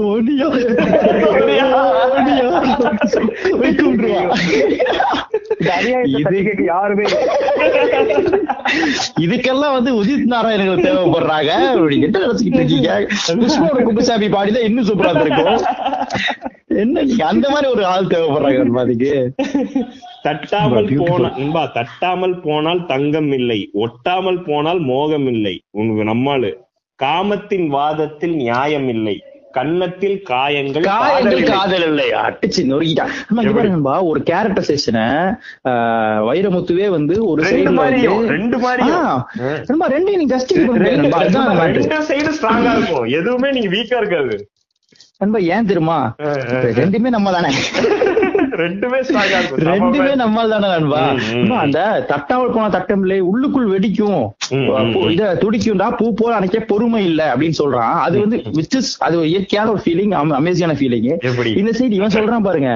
ஓடியா யாருமே. இதுக்கெல்லாம் வந்து உதித் நாராயணர்கள் தேவைப்படுறாங்க. இப்படி என்ன நினைச்சுக்கிட்டு இருக்கீங்க. (laughs) குப்புசாமி பாடிதான் இன்னும் சூப்பரா இருக்கும் என்ன அந்த மாதிரி ஒரு ஆள் தேவைப்படுறாங்க நண்பாதிக்கு தட்டாமல் Beautiful. போன நண்பா தட்டாமல் போனால் தங்கம் இல்லை. ஒட்டாமல் போனால் மோகம் இல்லை. உங்க நம்மாளு. காமத்தின் வாதத்தில் நியாயம் இல்லை. கன்னத்தில் காயங்கள் காயங்கள் இல்லை. காதல் இல்லை. அடிச்சு நொறுக்கிட்டா. நம்ம இங்க எப்படி? பாருங்க நண்பா, ஒரு கேரக்டர் செஷனை வைரமுத்துவே வந்து ஒரு ரெண்டு மாதிரியும் ரெண்டு மாதிரியும். ரெண்டையும் நீங்க ஜஸ்டிஃபை பண்ண முடியாது நண்பா அதுதான் matter. ரெண்டு சைடு ஸ்ட்ராங்கா இருக்கும். எதுவுமே நீங்க வீக்கா இருக்காது. நண்பா ஏன் தெரியுமா. ரெண்டுமே நம்ம தானே ரெண்டுமே ரெண்டுமே நம்ம தானே நண்பா. அந்த தட்டாமல் போன தட்டமில்லை உள்ளுக்குள் வெடிக்கும். இத துடிக்கும்டா பூ போல அணைக்க பொறுமை இல்ல அப்படின்னு சொல்றான். அது வந்து is அது இயற்கையான ஒரு ஃபீலிங் அமேசியான ஃபீலிங்? இந்த சைடு இவன் சொல்றான் பாருங்க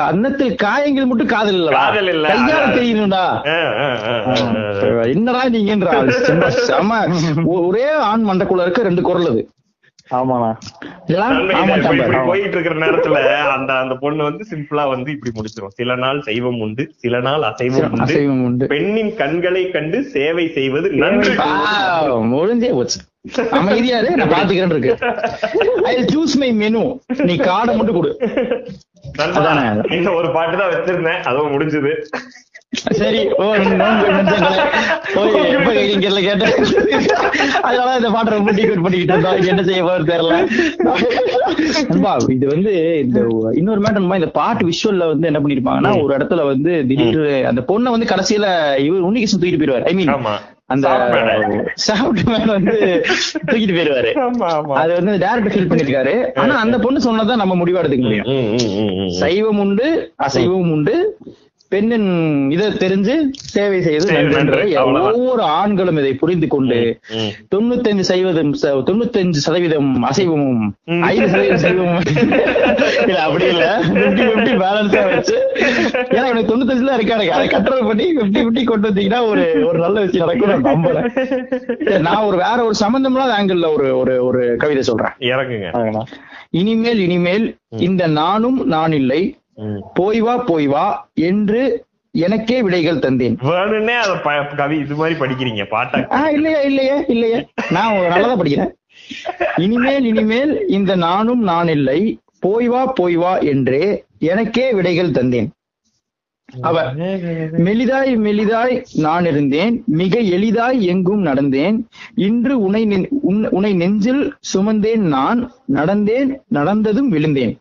கன்னத்தில் காயங்கள் மட்டும் காதல் இல்ல காதல் இல்ல. கையால. தெரியணும்டா. என்னடா நீங்கன்றா. ஒரே ஆண் மண்டக்குள்ள இருக்க ரெண்டு குரல் அது. ஆமாண்ணா. போயிட்டு இருக்கிற நேரத்துல அந்த அந்த பொண்ணு வந்து சிம்பிளா வந்து இப்படி முடிச்சிரும். சில நாள் செய்வம் உண்டு சில நாள் அசைவம் உண்டு. பெண்ணின் கண்களை கண்டு சேவை செய்வது நன்று. முடிஞ்சே போச்சு. அமைதியாரு நான் பாத்துக்கிறேன் இருக்கு ஐ சூஸ் மை மெனு நீ காடை மட்டும் கொடு. நண்பா, அதானே. இந்த ஒரு பாட்டு தான் வச்சிருந்தேன். அதுவும் முடிஞ்சது. சரி ஓ நோன்பு (laughs) கேட்டேன். அதனால இந்த பாட்டை ரொம்ப டீகோட் பண்ணிக்கிட்டு இருந்தோம் என்ன செய்ய போறது தெரியல. நண்பா இது வந்து இந்த இன்னொரு மேட்டர் இந்த பாட்டு விஷுவல்ல வந்து என்ன பண்ணிருப்பாங்கன்னா ஒரு இடத்துல வந்து திடீர் அந்த பொண்ணை வந்து கடைசியில இவர் உன்னிகிருஷ்ணன் தூக்கிட்டு போயிருவாரு. ஐ மீன் அந்த. சாப்பிட்டு மேல வந்து தூக்கிட்டு போயிருவாரு. அது வந்து டேரக்டர் ஃபீல் பண்ணிருக்காரு. ஆனா அந்த பொண்ணு சொன்னதான் நம்ம முடிவா எடுத்துக்க முடியும். சைவம் உண்டு அசைவம் உண்டு. பெண்ணின் இதை தெரிஞ்சு சேவை. அவ்வளவுதான். ஒவ்வொரு ஆண்களும் இதை புரிந்து கொண்டு. தொண்ணூத்தஞ்சு சதவீதம் தொண்ணூத்தஞ்சு சதவீதம் அசைவமும். ஐந்து சதவீதம் சைவமும் (laughs) இல்ல அப்படி இல்ல பிப்டி பிப்டி பேலன்ஸா வச்சு ஏன்னா எனக்கு தொண்ணூத்தஞ்சுல இருக்காரு அதை கண்ட்ரோல் பண்ணி பிப்டி பிப்டி கொண்டு வந்தீங்கன்னா ஒரு ஒரு நல்ல விஷயம் நடக்கும் நான் நம்புறேன் நான் ஒரு வேற ஒரு சம்பந்தமில்லாத ஆங்கிள் ஒரு ஒரு ஒரு கவிதை சொல்றேன் இறங்குங்க இனிமேல் இனிமேல் இந்த நானும் நான் இல்லை. போய் வா போய் வா என்று எனக்கே விடைகள் தந்தேன். வேணும்னே அத கவி இது மாதிரி படிக்கிறீங்க பாட்டா? ஆ இல்லையா இல்லையே இல்லையே. நான் நல்லதா படிக்கிறேன். இனிமேல் இனிமேல் இந்த நானும் நான் இல்லை. போய் வா போய் வா என்றே எனக்கே விடைகள் தந்தேன். அவ மெலிதாய் மெலிதாய் நான் இருந்தேன். மிக எளிதாய் எங்கும் நடந்தேன். இன்று உனை நெ- உன்- உனை நெஞ்சில் சுமந்தேன் நான். நடந்தேன் நடந்ததும் விழுந்தேன்.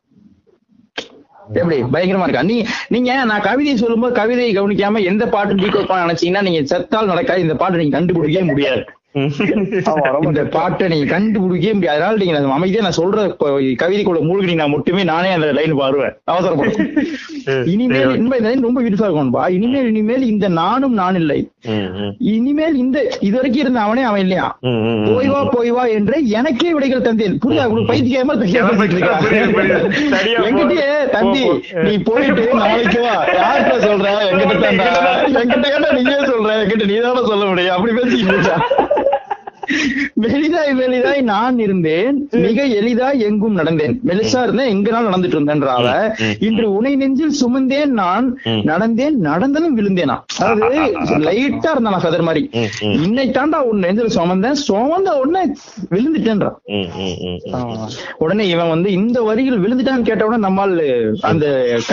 எப்படி? பயங்கரமா இருக்கா? நீ நீங்க நான் கவிதை சொல்லும்போது கவிதையை கவனிக்காம எந்த பாட்டு டீகோட் பண்ண நினைச்சீங்கன்னா நீங்க செத்தால் நடக்காது. இந்த பாட்டு நீங்க கண்டுபிடிக்கவே முடியாது. இந்த பாட்டை நீங்க கண்டுபிடிக்கவே முடியாது. அதனால நீங்க அமைதியா நான் சொல்ற மூழ்கினீங்க நான் மட்டுமே நானே அந்த லைன் வருவேன் அவசரப்படும் இனிமேல் line ரொம்ப இருக்கும்பா இனிமேல் இனிமேல் இந்த நானும் நான் இல்லை. இனிமேல் இந்த இது வரைக்கும் இருந்த அவனே அவன் இல்லையா. போய் வா போய் வா என்று எனக்கே விடைகள் தந்தேன். புரியுதா? உங்களுக்கு பைத்தியமா. என்கிட்டயே தம்பி. நீ போயிட்டு நாளைக்கு வா. யார்கிட்ட சொல்ற? என்கிட்ட என்கிட்ட கேட்டா நீயே சொல்ற. என்கிட்ட நீ சொல்ல முடியும். அப்படி பேசிக்கிட்டு. மெலிதாய் மெலிதாய் நான் இருந்தேன். மிக எளிதாய் எங்கும் நடந்தேன். மெலிசா இருந்தேன் எங்கனாலும் நடந்துட்டு இருந்தேன்ற அவ ம், ம். இன்று உனை நெஞ்சில் சுமந்தேன் நான். நடந்தேன் நடந்தனும் விழுந்தேனா. அதாவது லைட்டா இருந்தானா கதர் மாதிரி. இன்னைக்கு தாண்டா உன் நெஞ்சில் சுமந்தேன். சுமந்த உடனே ம். உடனே இவன் வந்து இந்த வரியில் விழுந்துட்டான்னு கேட்ட உடனே நம்மால் அந்த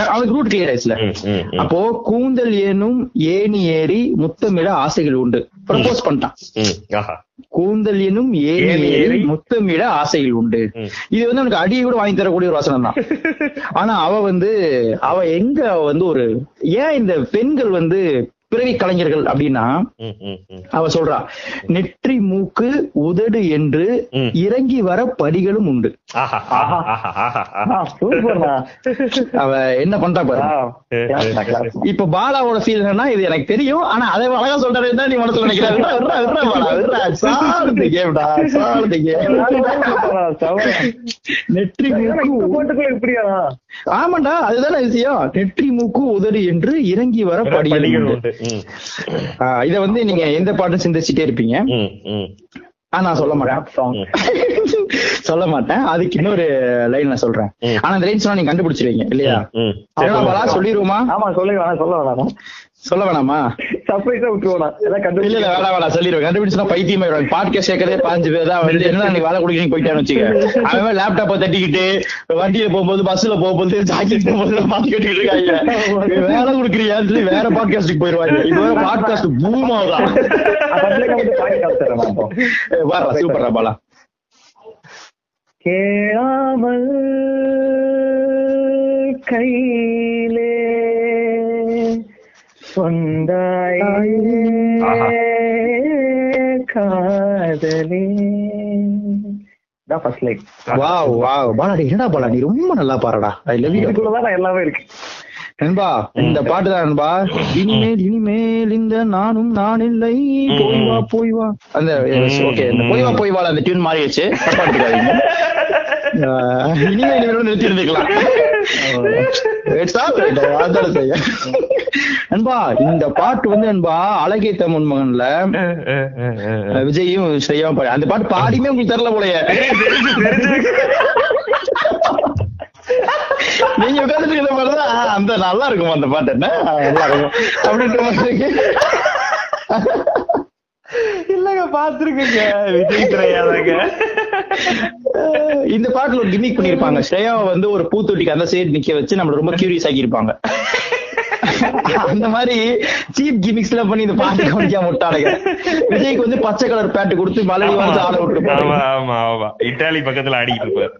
அவனுக்கு ரூட் கிளியர் ஆயிடுச்சுல. அப்போ கூந்தல் ஏனும் ஏணி ஏறி முத்தமிட ஆசைகள் உண்டு. ப்ரப்போஸ் பண்ணிட்டான். கூந்தல் எனும் ஏறி முத்தமிட ஆசைகள் உண்டு. இது வந்து அவனுக்கு அடியை கூட வாங்கி தரக்கூடிய ஒரு வசனம் தான் (laughs) ஆனா அவ வந்து அவ எங்க வந்து ஒரு ஏன் இந்த பெண்கள் வந்து பிறவி கலைஞர்கள் அப்படின்னா ம், ம், ம். அவ சொல்றா நெற்றி மூக்கு உதடு என்று. இறங்கி வர படிகளும் உண்டு. அவ என்ன பண்றா பாரு. இப்ப பாலாவோட ஃபீல் என்னன்னா இது எனக்கு தெரியும் ஆனா அதை அழகா சொல்றாரு தான் நீ மனசுல நெற்றி மூக்கு ஆமாண்டா அதுதானே விஷயம். நெற்றி மூக்கு உதடு என்று இறங்கி வர படிகள் படிகள் உண்டு. இத வந்து நீங்க எந்த பாட்டும் சிந்திச்சுட்டே இருப்பீங்க. நான் சொல்ல மாட்டேன். சொல்ல மாட்டேன். அதுக்கு இன்னொரு லைன் நான் சொல்றேன். ஆனா அந்த லைன் சொன்னா நீங்க கண்டுபிடிச்சிருவீங்க இல்லையா? ம். சரிங்களா பாலா சொல்லிடுவோமா ஆமா சொல்லுங்க வேணாம் சொல்ல வேணாம். சொல்ல வேணாமா? சர்ப்ரைஸா விட்டுருவோம் எல்லாம் இல்ல கண்டுபிடிச்சு இல்ல வேணா வேணா சொல்லிடுவேன் கண்டுபிடிச்சுனா பைத்தியமா பாட்காஸ்ட் கேட்கறதே பாஞ்சு பேர் தான் வந்து என்ன நீ வேலை குடிக்கிறீங்க போயிட்டான்னு வச்சுக்க. அவன் லேப்டாப்ப தட்டிக்கிட்டு வண்டியில போகும்போது பஸ்ல போகும்போது ஜாக்கெட் போகும்போது பாட்டு கேட்டுக்கிட்டு இருக்காங்க. வேலை கொடுக்குறியான்னு சொல்லி வேற பாட்காஸ்டுக்கு போயிருவாங்க. இது வேற பாட்காஸ்ட் நான் இப்போ சூப்பரா பாலா கேளாமல் கையிலே சொந்தாயே. காதலே. என்னடா பாலா நீ ரொம்ப நல்லா பாருடா ஐ லவ் யூ இதுக்குள்ளதான் எல்லாமே இருக்கு. நண்பா இந்த பாட்டு தான் நண்பா. இனிமேல் இனிமேல் இந்த நானும் நான் இல்லை போய் வா போய் வா. அந்த ஓகே இந்த போய் வா போய் வா அந்த டியூன் மாறிடுச்சு. இனிமே இனிமேல் நிறுத்தி இருந்துக்கலாம் நண்பா இந்த பாட்டு வந்து நண்பா அழகே தமிழ் மகன்ல விஜயும் ஸ்ரேயாவும் பாடி அந்த பாட்டு பாடியுமே உங்களுக்கு தெரியல போலயே. நீங்க உட்கார்ந்துட்டு இருக்கிற மாதிரிதான் அந்த நல்லா இருக்கும் அந்த பாட்டு. என்ன? நல்லா இருக்கும். அப்படின்ற மாதிரி. இல்லங்க பாத்துருக்கீங்க விஜய் திரையாதாங்க அஹ், (laughs) இந்த பாட்டுல ஒரு கிமிக் பண்ணிருப்பாங்க. ஸ்ரேயாவை வந்து ஒரு பூத்தொட்டிக்கு அந்த சைடு நிக்க வச்சு நம்மள ரொம்ப கியூரியஸ் ஆக்கியிருப்பாங்க. (laughs) அந்த மாதிரி சீப் கிமிக்ஸ் எல்லாம் பண்ணி இந்த பாட்டு கவனிக்காம விட்டானுங்க. விஜய்க்கு வந்து பச்சை கலர் பேண்ட் கொடுத்து மலடி வந்து ஆட விட்டுருப்பாங்க ஆமா ஆமா ஆமா. இட்டாலி பக்கத்துல ஆடிட்டு இருப்பாரு.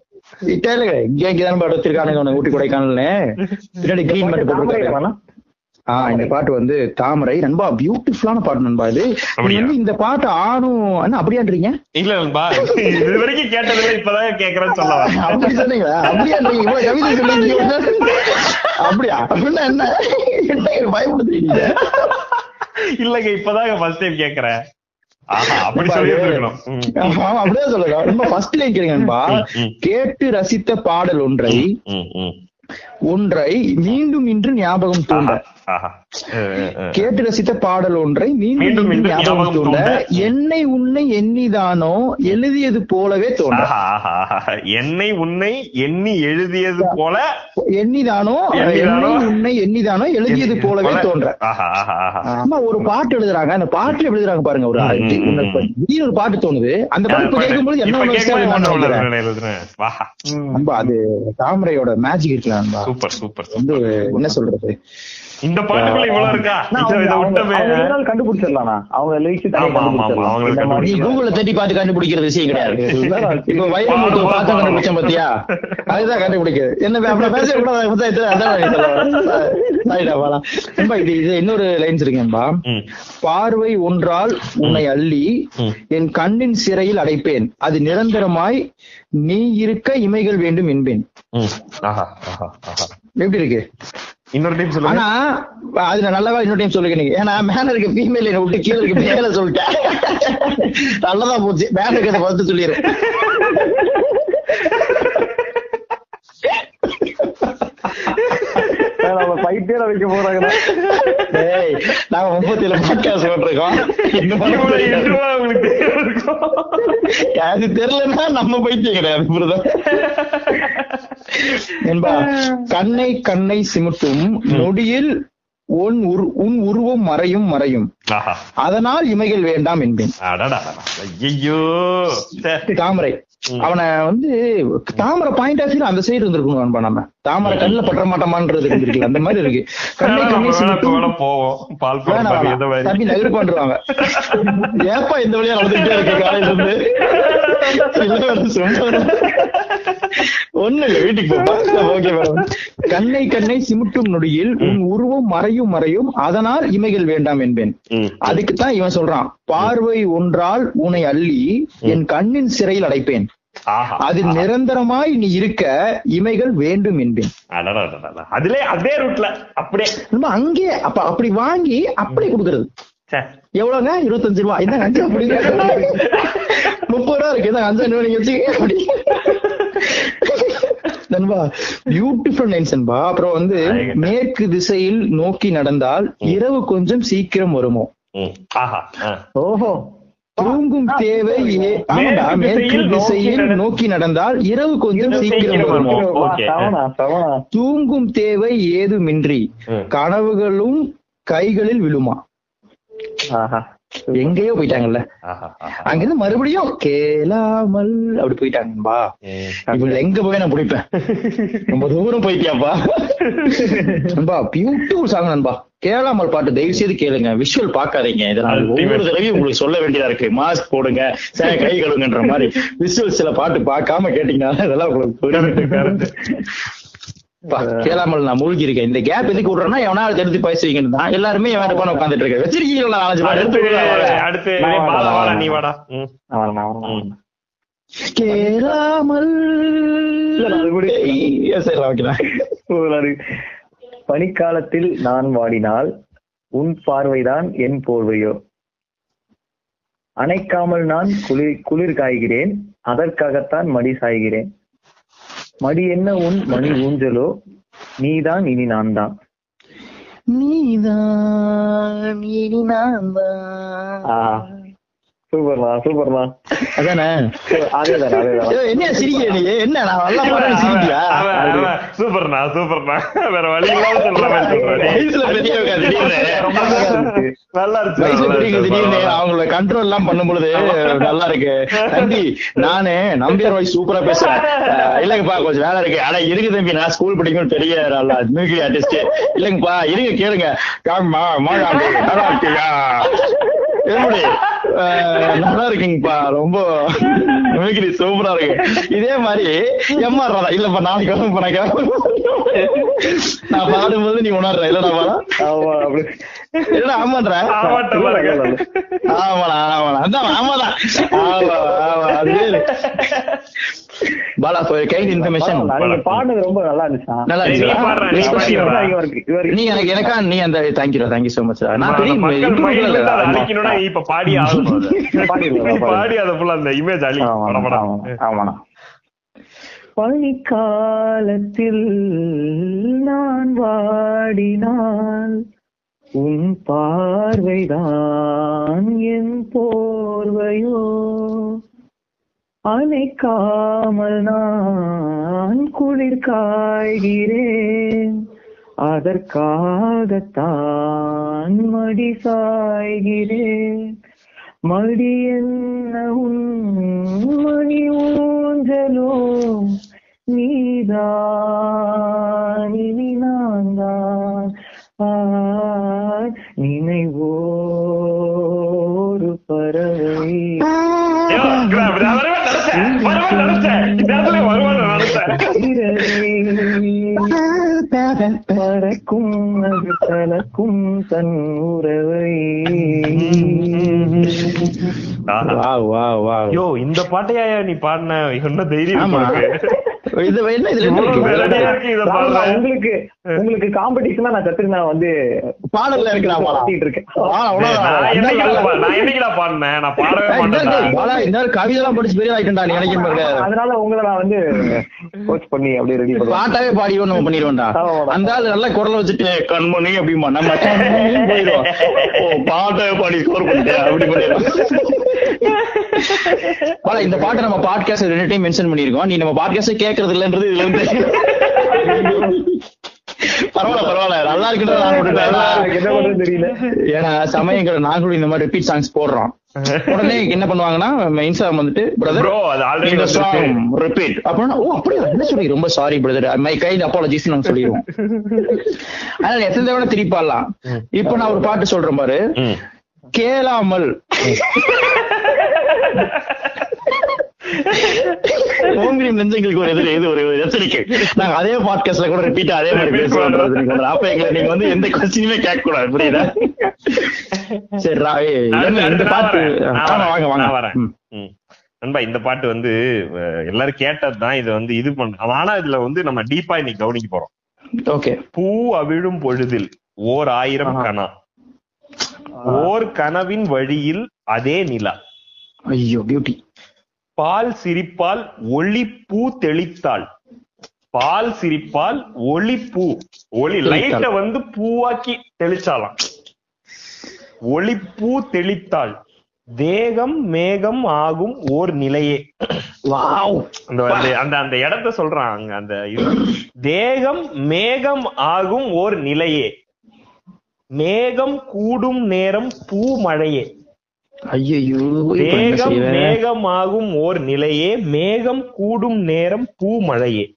இங்கதான் பாட்டு வச்சிருக்கானுங்க உனக்கு ஊட்டி கொடைக்கானல்னு. பின்னாடி கிரீன் மட்டும் போட்டுருக்காங்க ஆஹ் இந்த பாட்டு வந்து தாமரை நண்பா பியூட்டிஃபுல்லான பாட்டு நண்பா இது? வந்து இந்த பாட்டு ஆணும் என்ன அப்படியான்றீங்க? இல்ல நண்பா. இது வரைக்கும் கேட்டதில்ல இப்பதான் கேக்குறேன்னு சொல்ல வரேன் (laughs) அப்படி சொன்னீங்களா? அப்படியான்றீங்க. இவ்வளவு கவிதை சொல்லிருக்கீங்க அப்படியா? அப்படின்னா என்ன? என்ன பயப்படுத்துறீங்க இல்லங்க இப்பதான் ஃபர்ஸ்ட் டைம் கேக்குறேன். அப்படியே சொல்லுங்க ரொம்ப ஃபர்ஸ்ட் லைன். கேட்டு ரசித்த பாடல் ஒன்றை. ஒன்றை மீண்டும் இன்று ஞாபகம் தூண்ட. கேட்டு ரசித்த பாடல் ஒன்றை மீண்டும் ஞாபகம் தூண்ட. என்னை உன்னை எண்ணிதானோ எழுதியது போலவே தோன்ற. என்னை உன்னை எண்ணி எழுதியது போல எண்ணிதானோ? என்னை உன்னை எண்ணிதானோ எழுதியது போலவே தோன்ற. ஆமா ஒரு பாட்டு எழுதுறாங்க. அந்த பாட்டுல எழுதுறாங்க பாருங்க ஒரு ஒரு பாட்டு தோணுது. அந்த பாட்டு கேட்கும்போது என்ன அது தாமரையோட மேஜிக் இருக்குல்ல நண்பா சூப்பர் சூப்பர் வந்து சூப்பர். என்ன சொல்றது? இந்த பாட்டுக்குள்ள இவ்வளவு இருக்கா? அவங்க- கூகுள்ல பார்த்து கண்டுபிடிக்கிற விஷயம் கிடையாது. இப்ப வைரமுத்து பாடும்போது பார்த்து கண்டுபிடிச்சேன் பாத்தியா? அதுதான் கண்டுபிடிக்குது. என்ன அப்படி (laughs) பேச இது இது இன்னொரு லைன்ஸ் இருக்கேன்பா பார்வை ஒன்றால் உன்னை அள்ளி. என் கண்ணின் சிறையில் அடைப்பேன். அது நிரந்தரமாய் நீ இருக்க இமைகள் வேண்டும் என்பேன். ம். ஆஹா, ஆஹா, ஆஹா. எப்படி இருக்கு? இன்னொரு டைம் சொல்லுங்க. ஆனா அது நான் நல்லவா இன்னொரு டைம் சொல்லுங்க நீங்க. ஏன்னா மேல இருக்க ஃபீமேல் என்ன விட்டு கீழே இருக்க மேல சொல்லிட்டேன். நல்லதா போச்சு. மேல இருக்கிறத பார்த்து சொல்லிடுறேன். ஏ வைக்க போறாங்கண்ணா. டேய் நாங்க முப்பத்தி ஏழு பாட்காஸ்ட் போட்டிருக்கோம். அது தெரியலன்னா நம்ம பைத்தியம் கிடையாது புரியுதா என்பா. கண்ணை கண்ணை சிமிட்டும். நொடியில் உன் உரு- உன் உருவம் மறையும் மறையும். அதனால் இமைகள் வேண்டாம் என்பேன். தாமரை. அவனை வந்து தாமரை பாயிண்ட் ஆஃப் அந்த சைடு இருந்திருக்கணும் நண்பா நம்ம. தாமரை கண்ணுல பற்ற மாட்டோமான்றது இருக்கு அந்த மாதிரி இருக்கு. கண்ணை கண்ணை போவோம். பால் தம்பி நகர் பண்றாங்க ஏப்பா இந்த வழியா நடந்துட்டே இருக்கு காலையில இருந்து. ஒண்ணு இல்ல வீட்டுக்கு கண்ணை கண்ணை சிமிட்டும் நொடியில் உன் உருவம் மறையும் மறையும். அதனால் இமைகள் வேண்டாம் என்பேன். அதுக்குத்தான் இவன் சொல்றான் பார்வை ஒன்றால் உன்னை அள்ளி என் கண்ணின் சிறையில் அடைப்பேன். அது நிரந்தரமாய் நீ இருக்க இமைகள் வேண்டும் என்பேன். அதுலே அதே ரூட்ல அப்படியே. நம்ம அங்கே அப்ப அப்படி வாங்கி அப்படி கொடுக்கறது. எவ்வளவுங்க இருபத்தஞ்சு ரூபா. இந்த அஞ்சு அப்படிங்க (laughs) முப்பது ரூபா இருக்கு. இந்த அஞ்சு நீங்க வச்சுக்க அப்படி. நண்பா பியூட்டிஃபுல் லைன்ஸ் நண்பா. அப்புறம் வந்து. மேற்கு திசையில் நோக்கி நடந்தால் இரவு கொஞ்சம் சீக்கிரம் வருமோ. ஓஹோ. தூங்கும் தேவை மேற்கு திசையில் நோக்கி நடந்தால் இரவு கொஞ்சம் சீக்கிரம் வருமோ. தூங்கும் தேவை ஏதுமின்றி. கனவுகளும் கைகளில் விழுமா ஆஹா. எங்கேயோ போயிட்டாங்கல்ல. அங்கிருந்து மறுபடியும் கேளாமல் அப்படி போயிட்டாங்கப்பா. இவங்க எங்க போய் நான் பிடிப்பேன்? ரொம்ப தூரம் போயிட்டியாப்பா நண்பா பியூட்டிஃபுல் சாங் நண்பா. கேளாமல் பாட்டு தயவு செய்து கேளுங்க. விஷுவல் பாக்காதீங்க இதை நான் Ultimate. ஒவ்வொரு தடவையும் உங்களுக்கு சொல்ல வேண்டியதா இருக்கு. மாஸ்க் போடுங்க கை கழுவுங்கன்ற மாதிரி. விஷுவல் சில பாட்டு பார்க்காம கேட்டீங்கன்னா இதெல்லாம் உங்களுக்கு கேளாமல் நான் மூழ்கி இருக்கேன் இந்த கேப் எதுக்கு விடுறேன்னா எவனாவது தெரிஞ்சு பேசுவீங்கன்னு தான். எல்லாருமே எவன் இருப்பான்னு உட்காந்துட்டு இருக்கேன் வச்சிருக்கீங்களா? நாலஞ்சு எடுத்து. கேளாமல் பனிக்காலத்தில் நான் வாடினால் உன் பார்வைதான் என் போர்வையோ? அணைக்காமல் நான் குளிர் குளிர் காய்கிறேன் அதற்காகத்தான் மடி சாய்கிறேன். மடி என்ன உன் மணி ஊஞ்சலோ? நீதான் இனி நான் தான் நீதான் இனி நான் தான். சூப்பர்மா சூப்பர்மா அதானே? என்ன சிரிக்கிற நீ? என்ன நான் நல்லா சிரிக்கியா சூப்பர்ண்ணா சூப்பர்ண்ணா. வேற வழி இல்லாம சொல்ற மாதிரி (laughs) நல்லா. அவங்கள கண்ட்ரோல் எல்லாம் பண்ணும் பொழுது நல்லா இருக்கு. தம்பி நானு நம்பியார் வாய்ஸ் சூப்பரா பேசுறேன். இல்லங்கப்பா கொஞ்சம் வேலை இருக்கு. ஆனா இருக்கு தம்பி நான் ஸ்கூல் படிக்கும் பெரிய நல்லா மியூசிக் ஆர்டிஸ்ட் இல்லங்கப்பா இருங்க கேளுங்க. காம்மா மாடா எப்படி நல்லா இருக்குங்கப்பா. ரொம்ப மிமிக்ரி சூப்பரா இருக்கு. இதே மாதிரி எம்ஆர் ராதா இல்லப்பா நாளைக்கு வரும் நான் பாடும்போது நீ உணர்ற இல்லடா பாடா ஆமா அப்படி. இல்லடா ஆமான்ற. ஆமாடா ஆமாடா. அதான் ஆமாடா. ஆமா ஆமா அது பாலா for kind information. நீங்க பாடுனது ரொம்ப நல்லா இருந்துச்சா நல்லா நீ இருந்துச்சு பாடுறா, நீ எனக்கு எனக்கா நீ அந்த தேங்க்யூ தேங்க்யூ சோ மச் நான் பெரிய. அழிக்கணும்னா இப்ப (laughs) பாடி ஆகணும். பாடி அதை full அந்த image அழி. ஆமாண்ணா, ஆமாண்ணா. பனிக்காலத்தில் நான் வாடினால் உன் பார்வைதான் என் போர்வையோ. அணைக்காமல் நான் குளிர் காய்கிறேன் அதற்காகத்தான் மடி சாய்கிறேன் மடி என்ன மணி ஊஞ்சலோ நீதான் இனி நான் தான் நினைவோ ஒரு பறவை வருவேன் நினைச்சேன். இந்த இடத்துல வருவேன் நினைச்சேன். பறக்கும் அது தனக்கும் தன் உறவை ஆஹா. வா வா வா ஐயோ இந்த பாட்டையா நீ பாடின என்ன தைரியம்? இது என்ன இதுல. உங்களுக்கு உங்களுக்கு காம்படிஷனா நான் வந்து பாடல்ல இருக்கிறா பாடா இருக்கேன். நான் என்னைக்குடா பா- நான் என்னைக்குடா பாடினேன்? நான் பாடவே மாட்டேன்டா. இந்த கவிதை எல்லாம் படிச்சு பெரிய ஆயிட்டா நீ நினைக்க பாருங்க அதனால உங்களை நான் வந்து கோச் பண்ணி அப்படியே ரெடி பண்ணுவேன். பாட்டாவே பாடியோ நம்ம பண்ணிடுவோம்டா. அந்த ஆளு நல்லா குரலை வச்சுட்டு கண்மணி அப்படிமா நம்ம (laughs) போயிடுவோம். பாட்டாவே பாடி ஸ்கோர் பண்ணிட்டேன் அப்படி பண்ணிடுவோம். (laughs) இந்த பாட்டை நம்ம பாட்காஸ்ட் ரெண்டு டைம் மென்ஷன் பண்ணிருக்கோம் நீ நம்ம பாட்காஸ்ட் கேக்குறது இல்லன்றது இதுல இருந்து பரவாயில்ல பரவாயில்ல. நல்லா இருக்குன்றது தெரியல. ஏன்னா சமயங்கள் நாங்களும் இந்த மாதிரி ரிப்பீட் சாங்ஸ் போடுறோம். உடனே என்ன பண்ணுவாங்கன்னா இன்ஸ்டாகிராம் வந்துட்டு பிரதர் இந்த. சாங் ரிப்பீட் அப்படின்னா ஓ அப்படியா? என்ன சொல்லி ரொம்ப sorry brother my kind apologies நாங்க சொல்லிடுவோம். அதனால எத்தனை தடவை திருப்பி பாடலாம். இப்ப நான் ஒரு பாட்டு சொல்றேன் பாரு. கேளாமல். ஓங்கிரியம் நெஞ்சங்களுக்கு ஒரு எதிரி இது ஒரு எச்சரிக்கை. நாங்க அதே பாட்காஸ்ட்ல கூட ரிப்பீட் அதே மாதிரி பேசுவோம். அப்ப எங்களை நீங்க வந்து எந்த கொஸ்டினுமே கேட்க கூடாது புரியுதா? சரி இந்த பாட்டு? வாங்க வாங்க. வரேன். நண்பா இந்த பாட்டு வந்து எல்லாரும் கேட்டதுதான் இது வந்து இது பண்ண ஆனா இதுல வந்து நம்ம டீப்பா இன்னைக்கு கவனிக்க போறோம். ஓகே. பூ அவிழும் பொழுதில் ஓர் ஆயிரம். கணா ஓர் கனவின் வழியில் அதே நிலா. ஐயோ பியூட்டி பால் சிரிப்பால் ஒளிப்பூ தெளித்தாள். பால் சிரிப்பால் ஒளிப்பூ. ஒளி. லைட்ட வந்து பூவாக்கி தெளிச்சாலாம் ஒளிப்பூ தெளித்தாள். தேகம் மேகம் ஆகும் ஓர் நிலையே. அந்த அந்த- அந்த அந்த இடத்த சொல்றான் அங்க அந்த இது. தேகம் மேகம் ஆகும் ஓர் நிலையே. மேகம் கூடும் நேரம் பூ மழையே ஐயோ மேகம் மேகமாகும் ஓர் நிலையே. மேகம் கூடும் நேரம் பூ மழையே.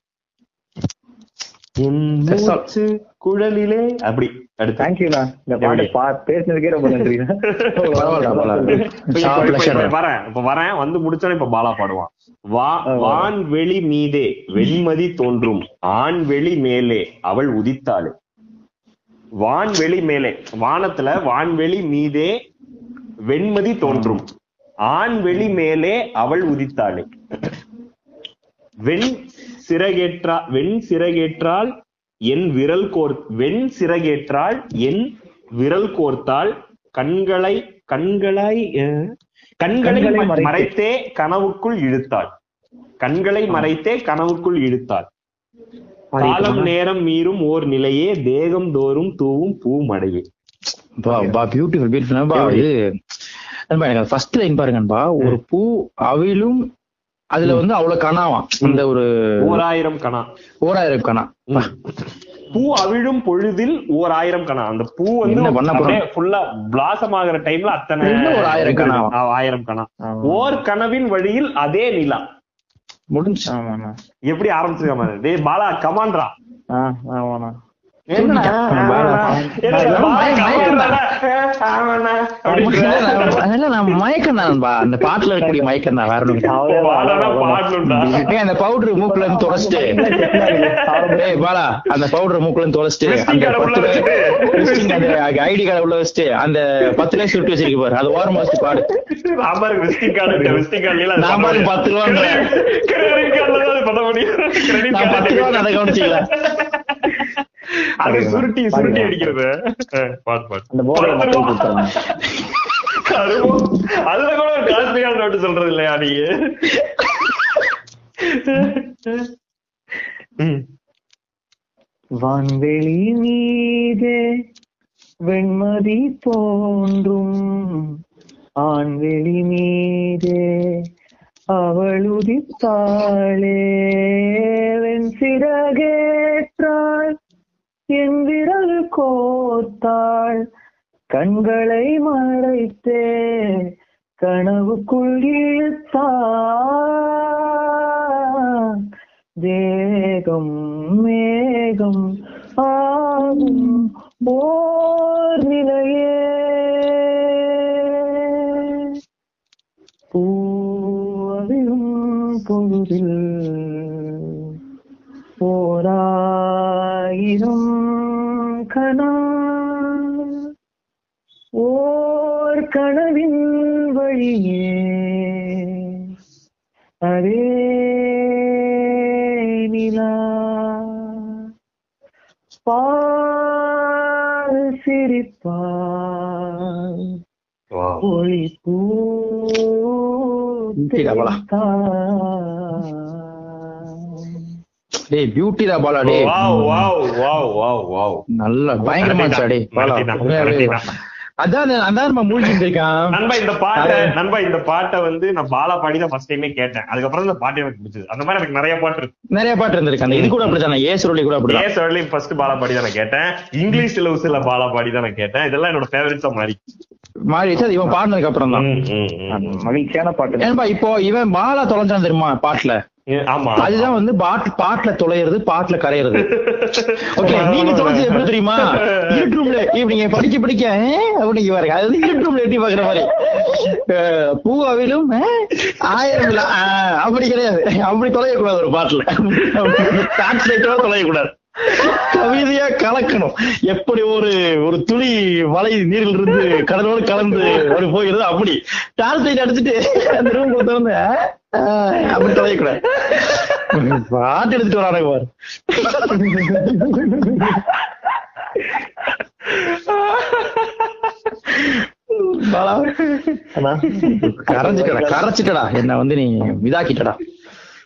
குழலிலே. அப்படி தேங்க்யூண்ணா இந்த பாட்டு பேசுனதுக்கே ரொம்ப நன்றி. (laughs) வரேன். இப்ப வரேன். வந்து முடிச்சோன்னே இப்ப பாலா பாடுவான். வா. வான்வெளி மீதே. வெண்மதி தோன்றும். ஆண்வெளி மேலே. அவள் உதித்தாளே. வான்வெளி மேலே. வானத்துல வான்வெளி மீதே வெண்மதி தோன்றும். ஆண்வெளி மேலே அவள் உதித்தாளே. வெண் சிறகேற்றா வெண் சிறகேற்றால் என் விரல் கோர் வெண் சிறகேற்றால் என் விரல் கோர்த்தால் கண்களை கண்களாய் கண்களை. மறைத்தே. கனவுக்குள் இழுத்தாள். கண்களை மறைத்தே கனவுக்குள் இழுத்தாள். காலம் நேரம் மீறும் ஓர் நிலையே தேகம் தோறும் தூவும் பூ மடையே பா பா பியூட்டிஃபுல் பியூட்டிஃபுல் பா எப்படி? இது நண்பா, எனக்கு ஃபர்ஸ்ட் லைன் பாருங்கன்பா ஒரு பூ அவிலும் அதுல வந்து அவ்வளவு கனாவாம் இந்த ஒரு ஓர் ஆயிரம் கணா ஓராயிரம் கனா. ம். பூ. அவிழும் பொழுதில் ஓர் ஆயிரம் கணா அந்த பூ வந்து ஃபுல்லா பிளாசம் ஆகுற டைம்ல அத்தனை ஒரு ஆயிரம் கணாவா? ஆ, ஆயிரம் கணா. ஓர் கனவின் வழியில் அதே நிலா. முடிஞ்சு எப்படி ஆரம்பிச்சிருக்க டேய் பாலா கமான்ரா அந்த பாட்டுல இருக்கக்கூடிய மயக்கம் தான் வேற அந்த பவுடர் மூக்குல இருந்து தொலைச்சிட்டு. பாலா அந்த பவுடர் மூக்குல இருந்து தொலைச்சிட்டு அந்த ஐடி கார்டு உள்ள வச்சுட்டு அந்த பத்து ரூபாய் சுட்டு வச்சிருக்கு பாரு. அது ஓரமா வச்சு பாடு. நான் முடியாது. பத்து card பத்து ரூபா அதை கவனிச்சிக்கல. அது சுருட்டி சுருட்டி. அடிக்கிறது அந்த. கொடுத்தாங்க. அதுல கூட காஸ்ட்லியான நோட்டு சொல்றது இல்லையா நீங்க. வான்வெளி மீதே வெண்மதி தோன்றும் ஆண்வெளி மீதே அவள் உதித்தாளே வெண் சிறகேற்றாள் என் விரல் கோத்தாள். கண்களை மறைத்தே கனவுக்குள் இழுத்தாள். தேகம் மேகம் ஆகும் போர் நிலையே. பூ பொழுதில் போராயிரம் கனவின் வழியே. அதே நிலா. பால் சிரிப்பால் Wow. ஒளி பூ. டேய் பியூட்டிடா பாலா டேய். Wow, wow, wow, wow, wow. நல்ல பயங்கரமா இருந்துச்சா டேய். பாலா அதான் அதான் நம்ம மூழ்கிட்டு இருக்கான் நண்பா இந்த பாட்டை நண்பா இந்த பாட்டை வந்து நான் பாலா பாடி தான் ஃபர்ஸ்ட் டைமே கேட்டேன். அதுக்கப்புறம் இந்த பாட்டு எனக்கு பிடிச்சது. அந்த மாதிரி எனக்கு நிறைய பாட்டு இருக்கு. நிறைய பாட்டு இருந்திருக்கு. அந்த இது கூட அப்படிதானே ஏ சுருளி கூட அப்படிதான். ஏ சொல்லி ஃபர்ஸ்ட் பாலா பாடி தான் நான் கேட்டேன். இங்கிலீஷ் சிலபஸ்ல பாலா பாடி தான் நான் கேட்டேன். இதெல்லாம் என்னோட ஃபேவரட்ஸா மாறி. மாறிடுச்சு அது இவன் பாடினதுக்கு அப்புறம் தான். மகிழ்ச்சியான பாட்டு. ஏன்பா இப்போ இவன் பாலா தொலைஞ்சான் தெரியுமா பாட்டுல? அதுதான் வந்து பாட்டு பாட்டுல தொலைறது பாட்டுல கரையிறது. ஓகே நீங்க தொலைஞ்சது எப்படி தெரியுமா? இருட்டு ரூம்ல இப்படிங்க படிக்க படிக்க அப்படிங்க பாருங்க. அது இருட்டு ரூம்ல எட்டி பாக்குற மாதிரி. பூவாவிலும் ஆயிரம் அப்படி கிடையாது. அப்படி தொலையக்கூடாது ஒரு பாட்டுல. (laughs) டிரான்ஸ்லேட்டரா தொலையக்கூடாது. கவிதையா கலக்கணும். எப்படி ஒரு ஒரு துளி மலை நீரில் இருந்து கடலோடு கலந்து அப்படி போகிறது? அப்படி. டிரான்ஸ்லேட் அடிச்சுட்டு அந்த ரூம் அஹ், அப்படி தொலையக்கூடாது பாட்டு எடுத்துட்டு வரானுங்க பாரு. கரைஞ்சிட்டடா கரைச்சிட்டடா என்ன வந்து நீ இதாக்கிட்டடா.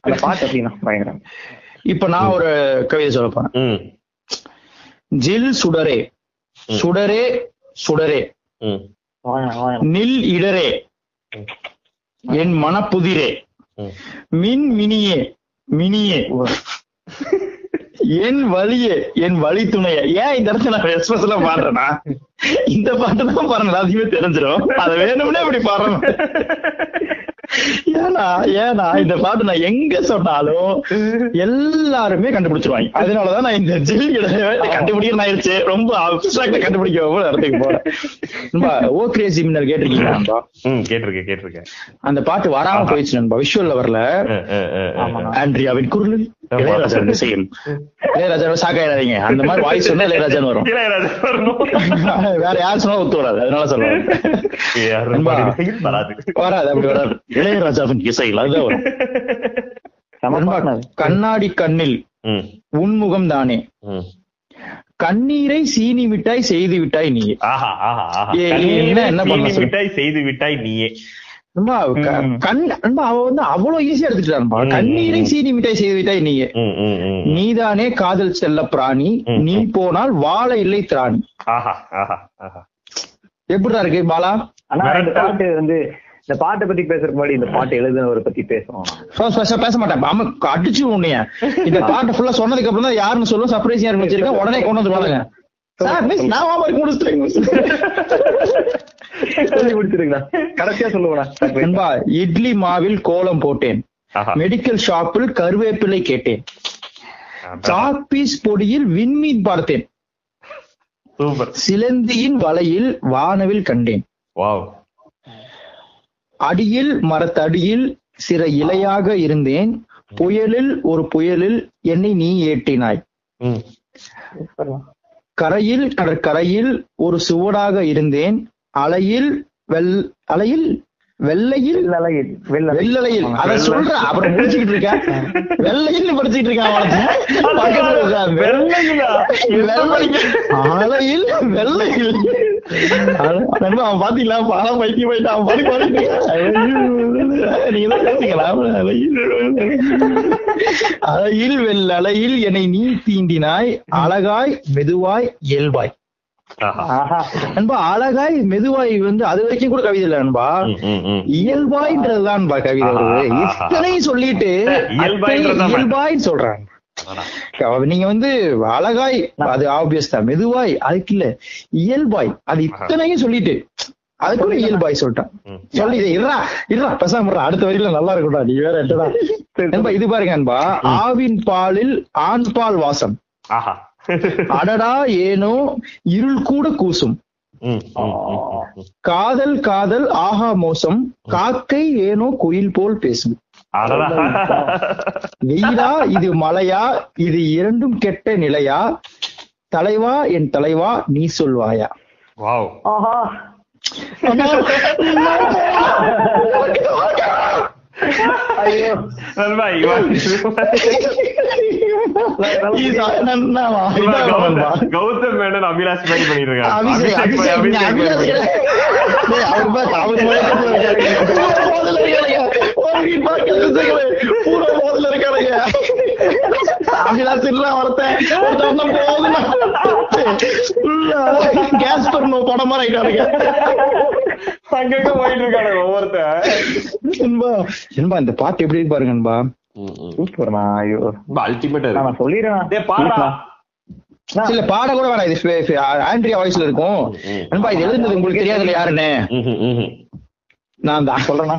அந்த பாட்டு அப்படின்னா பயங்கரம் இப்ப நான் ஒரு கவிதை சொல்ல போறேன். ம், ஜில் சுடரே சுடரே சுடரே. நில் இடரே என் மனப்புதிரே. மின் மினியே மினியே. என் வழியே என் வழி துணையே. ஏன் இந்த இடத்துல நான் எக்ஸ்பிரஸ்ல பாடுறேன்னா இந்த பாட்டு தான் பாருங்க அதிகமே தெரிஞ்சிடும் அதை வேணும்னே இப்படி பாடுறேன் ஏன்னா ஏன்னா இந்த பாட்டு நான் எங்க சொன்னாலும் எல்லாருமே கண்டுபிடிச்சிருவாங்க. அதனாலதான் நான் இந்த ஜில் கண்டுபிடிக்கிறேன் ஆயிடுச்சு. ரொம்ப அப்டிராக்டா கண்டுபிடிக்க போல இடத்துக்கு போறேன். ஓ கிரேசி மின்னல் கேட்டிருக்கீங்களா கேட்டிருக்கேன் கேட்டிருக்கேன். அந்த பாட்டு வராம போயிடுச்சு நண்பா. விஷுவல்ல வரல. ஆண்ட்ரியாவின் குரலில். இளையராஜா. சாக்காயிடாதீங்க அந்த மாதிரி வாய்ஸ் சொன்னா இளையராஜான்னு வரும். இளையராஜா. (laughs) வேற யார் சொன்னா ஒத்து வராது. அதனால. பாடினாலும் வராது. வராது அப்படி வராது. இளையராஜாவின் இசையில் அதுதான் வரும். கண்ணாடி கண்ணில் ம், உன்முகம் தானே. ம். கண்ணீரை சீனி மிட்டாய் செய்து விட்டாய் நீ ஆஹா ஆஹா ஆஹா. ஏய், கண்ணீரை என்ன- என்ன பண்ண? விட்டாய் செய்து விட்டாய் நீயே. கண் நண்பா, அவ வந்து அவ்வளவு ஈஸியா எடுத்துட்டான்பா கண்ணீரை. சீனி மிட்டாய் செய்து விட்டாய் நீ. ம், ம், ம். நீதானே காதல் செல்ல பிராணி. நீ. போனால் வாழ இல்லை திராணி. எப்படிடா இருக்கு பாலா? ஆனா இந்த. பாட்டு வந்து இந்த பாட்டை பத்தி பேசுறதுக்கு முன்னாடி இந்த பாட்டு எழுதினவரை பத்தி பேசுவோம். பேச- பேச- பேச மாட்டேன். ஆமா அடிச்சு உன்னைய. இந்த (laughs) பாட்டை ஃபுல்லா சொன்னதுக்கு அப்புறம் தான் யாருன்னு சொல்லும் சர்ப்ரைஸ் யாருன்னு வச்சிருக்கேன். உடனே கொண்டு வந்து பாருங்க நான் கடைசியா (laughs) இட்லி மாவில் கோலம் போட்டேன். மெடிக்கல் ஷாப்பில் கருவேப்பிலை கேட்டேன். சாப்பீஸ் பொடியில் விண்மீன் பார்த்தேன் சூப்பர். சிலந்தியின் வலையில் வானவில் கண்டேன். வாவ். அடியில் மரத்தடியில் சிற இலையாக இருந்தேன். புயலில் ஒரு புயலில் என்னை நீ ஏற்றினாய். கரையில் கடற்கரையில் ஒரு சுவடாக இருந்தேன். அலையில் வெள் அலையில் வெள்ளையில் வெள்ளலையில் அத சொல்ற அப்புறம் முடிச்சுக்கிட்டு இருக்கேன் வெள்ளையில் படிச்சுக்கிட்டு இருக்கேன் இருக்கா, வெள்ளையிலா? வெள்ளையில். வெள்ளையில். அவன் பாத்தீங்களா? பாலம் பைத்தியம் போயிட்டான் பாடி பாடிட்டு. நீங்க தான் அலையில் வெள்ளலையில் என்னை நீ தீண்டினாய் அழகாய் மெதுவாய் இயல்பாய். நண்பா அழகாய் மெதுவாய் வந்து அது வரைக்கும் கூட கவிதை இல்ல ம். இயல்பாய்ன்றதுதான் கவிதை. இத்தனையும் சொல்லிட்டு இயல்பாய்ன்னு சொல்றாங்க. நீங்க வந்து அழகாய் அது ஆப்வியஸ் தான். மெதுவாய் அதுக்கு இல்ல. இயல்பாய் அது இத்தனையும் சொல்லிட்டு அதுக்குள்ள இயல்பாய் சொல்லிட்டான். சொல்லி இதை இருடா இருடா பேசாம. அடுத்த வரியில நல்லா இருக்கும்டா நீ வேற என்னடா இது பாருங்க நண்பா ஆவின் பாலில் ஆண் பால் வாசம். அடடா ஏனோ இருள் கூட கூசும். காதல் காதல் ஆஹா மோசம். காக்கை ஏனோ குயில் போல் பேசும். அடடா. வெயிலா இது மழையா இது இரண்டும் கெட்ட நிலையா? தலைவா என் தலைவா நீ சொல்வாயா? வாவ். ஆஹா. (laughs) ஐயோ நண்பா. கௌதம் மேனன் அபிலாஷ் மாதிரி பண்ணிட்டு இருக்கான் ஒருத்தன். (laughs) படம் ஆயிட்டாருங்க. அங்கங்க போயிட்டு ஒவ்வொருத்தன். இந்த பாட்டு எப்படி பாருங்க. சூப்பர்ண்ணா ஐயோ. அல்டிமேட்டா நான் சொல்லிடுறேன். டேய் பாடா. இல்ல பாட கூட வேணாம் இது ஆண்ட்ரியா வாய்ஸ்ல இருக்கும். நண்பா இது எழுதுனது உங்களுக்கு தெரியாதுல்ல யாருன்னு. நான் தான். சொல்றேன்னா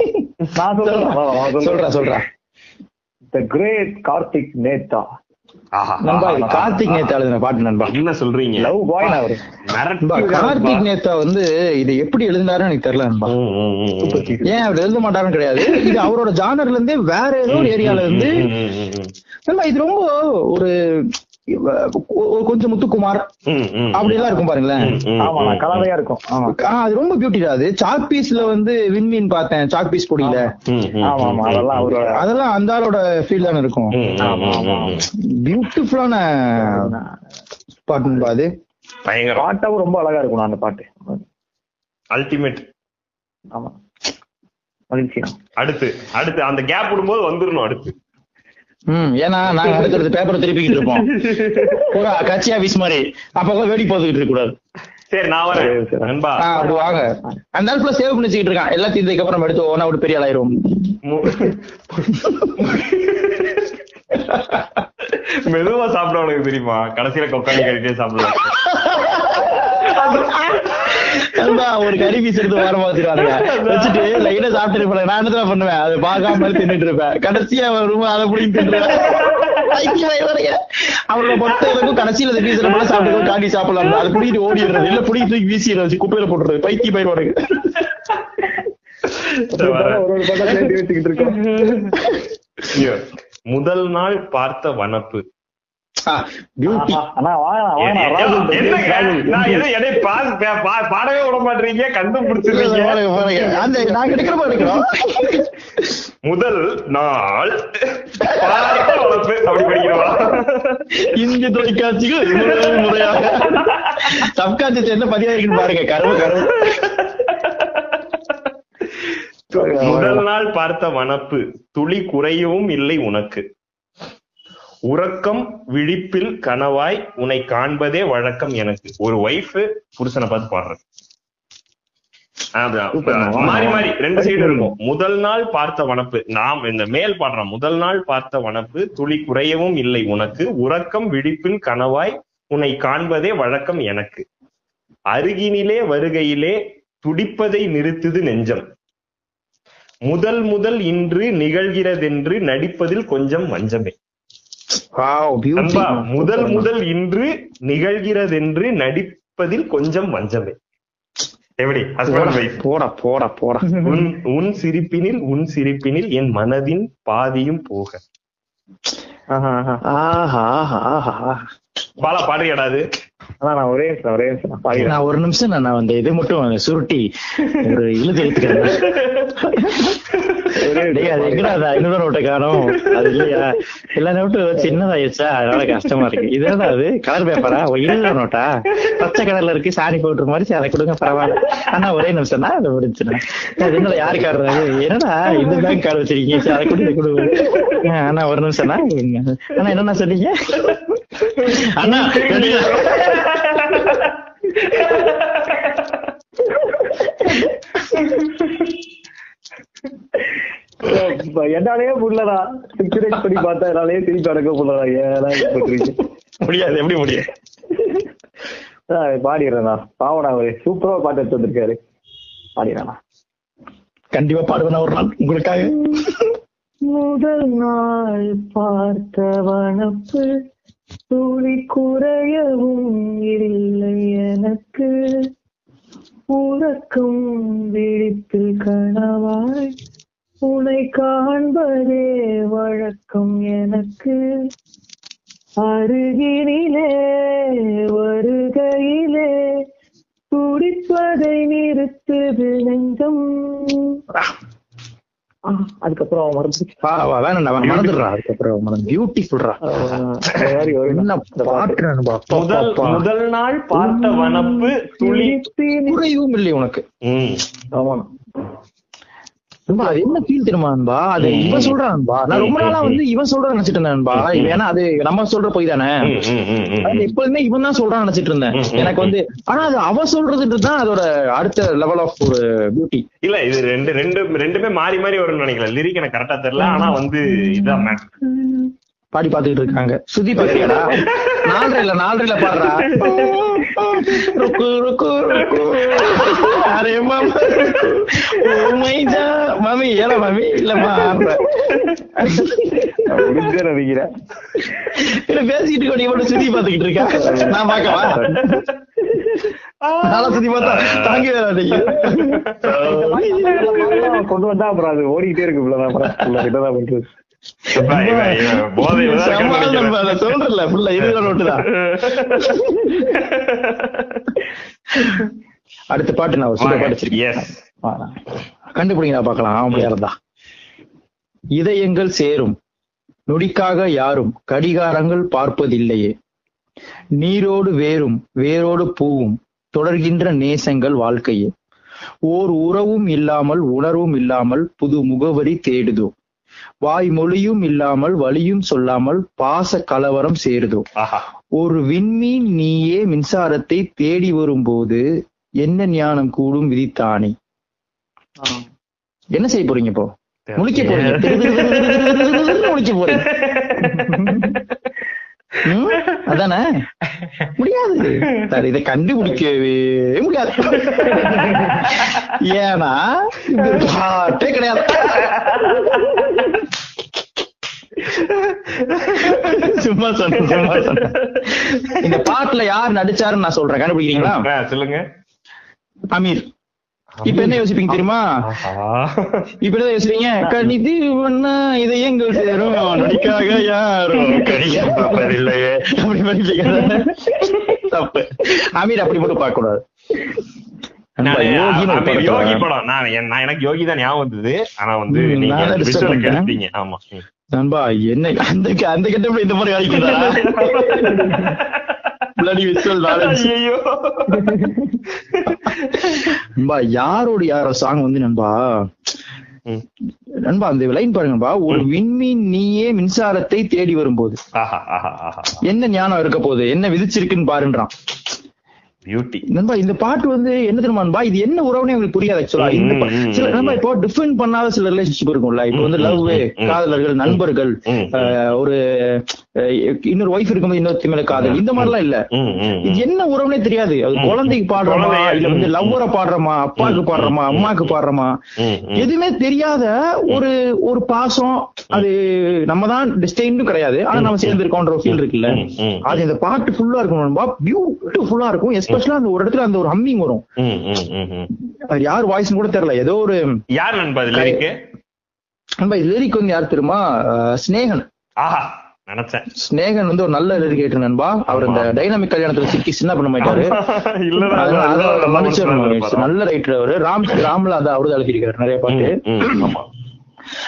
நான் சொல்றேன். சொல்றேன் சொல்றேன் த கிரேட் கார்த்திக் நேத்தா நண்பா இது. கார்த்திக் நேத்தா எழுதின பாட்டு நண்பா. என்ன சொல்றீங்க? லவ் பாய் அவரு நண்பா, மிரட்டி கார்த்திக் நேத்தா வந்து இது எப்படி எழுதினாருன்னு எனக்கு தெரியல நண்பா. ஏன் அவர் எழுத மாட்டாருன்னு கிடையாது. இது அவரோட ஜானர்ல இருந்தே வேற ஏதோ ஒரு ஏரியால இருந்து. நண்பா இது ரொம்ப ஒரு கொஞ்சம் முத்துக்குமார். ம், ம். அப்படிலாம் இருக்கும் பாருங்களேன். கலவையா இருக்கும். அது ரொம்ப பியூட்டி அது சாக் பீஸ்ல வந்து விண்மீன் பார்த்தேன் சாக் பீஸ் பொடியில. அதெல்லாம் அந்த ஆளோட ஃபீல் தானே இருக்கும். பியூட்டிஃபுல்லான பாட்டு நண்பா அது. பயங்கரம். பாட்டாவும் ரொம்ப அழகா இருக்கும் அந்த பாட்டு. அல்டிமேட் ஆமா. மகிழ்ச்சி அடுத்து அடுத்து அந்த கேப் விடும்போது வந்துடணும் அடுத்து. ம் ஏன்னா நாங்க அடுத்தடுத்து பேப்பரை திருப்பிக்கிட்டு இருப்போம். பூரா கட்சி ஆபீஸ் மாதிரி. அப்ப வேடி போத்துக்கிட்டு இருக்க கூடாது. சரி நான் வரேன். அப்படி வாங்க. அந்த நேரத்துல சேவ் பண்ணி வச்சுக்கிட்டு இருக்கான் எல்லாத்தையும் இதுக்கு அப்புறம் எடுத்து ஓனா விட்டு பெரிய ஆளாயிரும் மெதுவா சாப்பிட உனக்கு தெரியுமா? கடைசியில கொக்காளி கழிட்டே சாப்பிடலாம் (laughs) ஒரு கறி பீஸ் எடுத்து வாரம் பார்த்துருவாங்க வச்சுட்டு லைட்டா சாப்பிட்டு இருப்பேன். நான் என்ன பண்ணுவேன்? அதை பார்க்காம தின்னுட்டு இருப்பேன். கடைசியா வருமா அதை புடிங்கி தின்றுவேன் அவரோட மொத்த இருக்கும் கடைசியில அந்த பீஸ் நம்ம சாப்பிட்டு காண்டி சாப்பிடலாம். அது புடிக்கிட்டு ஓடிடுறது. இல்ல புடிக்கி தூக்கி வீசிடுறது. வச்சு குப்பையில போட்டுறது. பைத்தி பயிரோடு. முதல் நாள் பார்த்த வனப்பு. பாடவே விட மாட்டீங்க மாதிரி இருக்கிறோம் முதல் நாள் அப்படி படிக்கிறவா இந்திய தொலைக்காட்சிகள் முதல் முறையாக. சப்காட்சி என்ன பதிவாயிருக்குன்னு பாருங்க கருவு கருவு முதல் நாள் பார்த்த வனப்பு துளி குறையவும் இல்லை உனக்கு. உறக்கம் விழிப்பில் கனவாய் உன்னை காண்பதே வழக்கம் எனக்கு. ஒரு ஒய்ஃப் புருஷனை பார்த்து பாடுறது. மாறி மாறி. ரெண்டு சைடு இருக்கும். முதல் நாள் பார்த்த வனப்பு. நாம் இந்த மேல் பாடுறோம். முதல் நாள் பார்த்த வனப்பு துளி குறையவும் இல்லை உனக்கு. உறக்கம் விழிப்பில் கனவாய் உன்னை காண்பதே வழக்கம் எனக்கு. அருகினிலே வருகையிலே துடிப்பதை நிறுத்துது நெஞ்சம். முதல் முதல் இன்று நிகழ்கிறதென்று நடிப்பதில் கொஞ்சம் வஞ்சமே முதல் முதல் இன்று நிகழ்கிறதென்று நடிப்பதில் கொஞ்சம் வஞ்சமே. எப்படி. போடா போடா போடா உன் உன் சிரிப்பினில் உன் சிரிப்பினில் என் மனதின் பாதியும் போக. ஆஹா, ஆஹா. ஆஹா ஆஹா. ஆஹா பாலா அண்ணா நான் ஒரே நிமிஷம் ஒரே நிமிஷம் நான் ஒரு நிமிஷம் அந்த இது மட்டும் சுருட்டி ஒரு இழுத்து எடுத்துக்கிறேன். காணும். அது இல்லையா? எல்லா நோட்டும் சின்னதாயிருச்சா அதனால கஷ்டமா இருக்கு. இதுதான் அது? கலர் பேப்பரா இருபது நோட்டா பச்சை கலர்ல இருக்கு சாணி போட்டுற மாதிரி அதை கொடுங்க பரவாயில்ல. ஆனா ஒரே நிமிஷம் தான் அதை என்னடா யாரு கார்டு என்னடா இந்த பேங்க் கார்டு வச்சிருக்கீங்க? சரி, அதை கொடுங்க கொடுங்க. ஆ, அண்ணா ஒரு நிமிஷம் தான் அண்ணா என்னண்ணா சொன்னீங்க? அண்ணா என்னாலயே புள்ளடா சிக்ஸ் படி பார்த்தா என்னாலயே திருப்பி அடக்க புள்ளடா ஏன்னா முடியாது எப்படி முடியும் பாடிடுறேண்ணா. பாவனா அவரு. சூப்பரா பாட்டு எடுத்து வந்திருக்காரு. பாடிடுறேண்ணா. கண்டிப்பா பாடுவேன் ஒரு நாள் உங்களுக்காக. முதல் நாள் பார்த்த வனப்பு துளி குறையவும் இல்லை எனக்கு. உறக்கம் விழித்து கனவாய் உனை காண்பதே வழக்கம் எனக்கு. அருகினிலே வருகையிலே துடிப்பதை நிறுத்துது நெஞ்சம் அதுக்கப்புறம் அவன் மறந்துடுறான் அதுக்கப்புறம் மறந்து. பியூட்டிஃபுல்ரா முதல் முதல் நாள் பார்த்த வனப்பு துளி. குறையும் இல்லை உனக்கு. நண்பா, அது என்ன ஃபீல் தெரியுமா நண்பா அது இவன் சொல்றான் நண்பா நான் ரொம்ப நாளா வந்து இவன் சொல்றத நினைச்சிட்டு இருந்தேன் நண்பா ஏன்னா அது நம்ம சொல்ற போய் தானே? எப்போதுமே இவன் தான் சொல்றான்னு நினைச்சிட்டு இருந்தேன். எனக்கு வந்து ஆனா அது அவன் சொல்றதுன்றது தான் அதோட அடுத்த லெவல் ஆஃப் ஒரு பியூட்டி இல்ல இது ரெண்டு ரெண்டு ரெண்டுமே மாறி மாறி வரும்னு நினைக்கிறேன் லிரிக் எனக்கு கரெக்டா தெரியல ஆனா வந்து இதான் மேம் பாடி பாத்துக்கிட்டு இருக்காங்க. சுதி பாத்தியாடா? (laughs) நாலரைல நாலரைல பாடுறா. Ruku ruku ruku. Are mama. உமைதா மாமி ஏல மாமி இல்ல மாற. முடிஞ்சற விகிரா. இல்ல பேசிட்டு கொடி மட்டும் சுத்தி பாத்துக்கிட்டு இருக்கா. நான் பார்க்கவா. நல்லா சுத்தி பார்த்தா தாங்கி வேற கொண்டு வந்தா அப்புறம் அது ஓடிக்கிட்டே இருக்கு இவ்வளவு நான் அப்புறம் கிட்டதான் அடுத்த பாட்டு கண்டுபிடிங்க பாக்கலாம் இதயங்கள் சேரும். நொடிக்காக யாரும் கடிகாரங்கள் பார்ப்பதில்லையே. நீரோடு வேறும் வேரோடு பூவும் தொடர்கின்ற நேசங்கள் வாழ்க்கையே. ஓர் உறவும் இல்லாமல் உணர்வும் இல்லாமல் புது முகவரி தேடுதோ? வாய் மொழியும் இல்லாமல் வழியும் சொல்லாமல் பாச கலவரம் சேருதோ ஒரு விண்மீன் நீயே மின்சாரத்தை தேடி வரும்போது என்ன ஞானம் கூடும் விதித்தானே என்ன செய்ய போறீங்க இப்போ முழிக்க போறீங்க முழிக்க போறீங்க அதானே? முடியாது. சார் இதை கண்டுபிடிக்கவே முடியாது. ஏன்னா இது கிடையாது. சும்மா சொன்னேன் சும்மா சொன்னேன். இந்த பாட்டுல யார் நடிச்சாருன்னு நான் சொல்றேன். கண்டுபிடிக்கிறீங்களா? சொல்லுங்க. அமீர். இப்ப என்ன யோசிப்பீங்க தெரியுமா. இப்ப என்ன யோசிப்பீங்க? கணிதி பண்ணா இதயங்கள் சேரும். நடிக்காக யாரும் பார்ப்பதில்லையே அப்படி தப்பு. அமீர் அப்படி மட்டும் பார்க்க கூடாது யோகி படம். நான் என்- நான் எனக்கு யோகி தான் ஞாபகம் வந்தது. ஆனா வந்து நீங்க ஆமா. நண்பா என்ன அந்த அந்த கட்டத்துல இந்த மாதிரி (laughs) ஐயையோ. நண்பா யாரோட யாரோ சாங் வந்து நண்பா. நண்பா அந்த லைன் பாருங்க நண்பா. ஒரு விண்மீன் நீயே மின்சாரத்தை தேடி வரும்போது. ஆஹா, ஆஹா, ஆஹா. என்ன ஞானம் இருக்க போகுது? என்ன விதிச்சிருக்குன்னு பாருன்றான். பியூட்டி நண்பா இந்த பாட்டு வந்து என்ன தெரியுமா நண்பா? இது என்ன உறவுனே உங்களுக்கு புரியாது ஆக்சுவலா இந்த சில நண்பா இப்போ டிஃபைன் பண்ணாத சில ரிலேஷன்ஷிப் இருக்கும்ல. இப்போ வந்து லவ் காதலர்கள் நண்பர்கள் ஒரு இன்னொரு ஒய்ஃப் இருக்கும்போது இன்னொருத்தி மேல காதல். இந்த மாதிரிலாம் இல்ல. இது. என்ன உறவுனே தெரியாது. அது. குழந்தைக்கு பாடுறோமா இல்ல வந்து லவ்வரை பாடுறோமா அப்பாவுக்கு பாடுறோமா ம், அம்மாக்கு பாடுறோமா. எதுவுமே தெரியாத ஒரு ஒரு பாசம் அது நம்ம தான் டிஸ்டைன்டும் கிடையாது. ஆனா நம்ம சேர்ந்து இருக்கோன்ற ஃபீல் இருக்குல்ல. அது இந்த பாட்டு ஃபுல்லா இருக்கும் நண்பா. பியூட்டிஃபுல்லா இருக்கும். எஸ்பெஷலா அந்த ஒரு இடத்துல அந்த ஒரு ஹம்மிங் வரும். அது யார் வாய்ஸ்னு கூட தெரியல. ஏதோ ஒரு யார் நண்பா லிரிக் வந்து யார் தெரியுமா? ஸ்னேகன் ஆஹா நினைச்சேன். ஸ்னேகன் வந்து ஒரு நல்ல லிரிக் நண்பா. அவர் இந்த டைனாமிக் கல்யாணத்துல சிக்கி சின்ன பண்ண மாட்டாரு நல்ல ரைட்டர் அவரு. ராம் ராம்ல அதை அவரு எழுதியிருக்காரு நிறைய பாட்டு.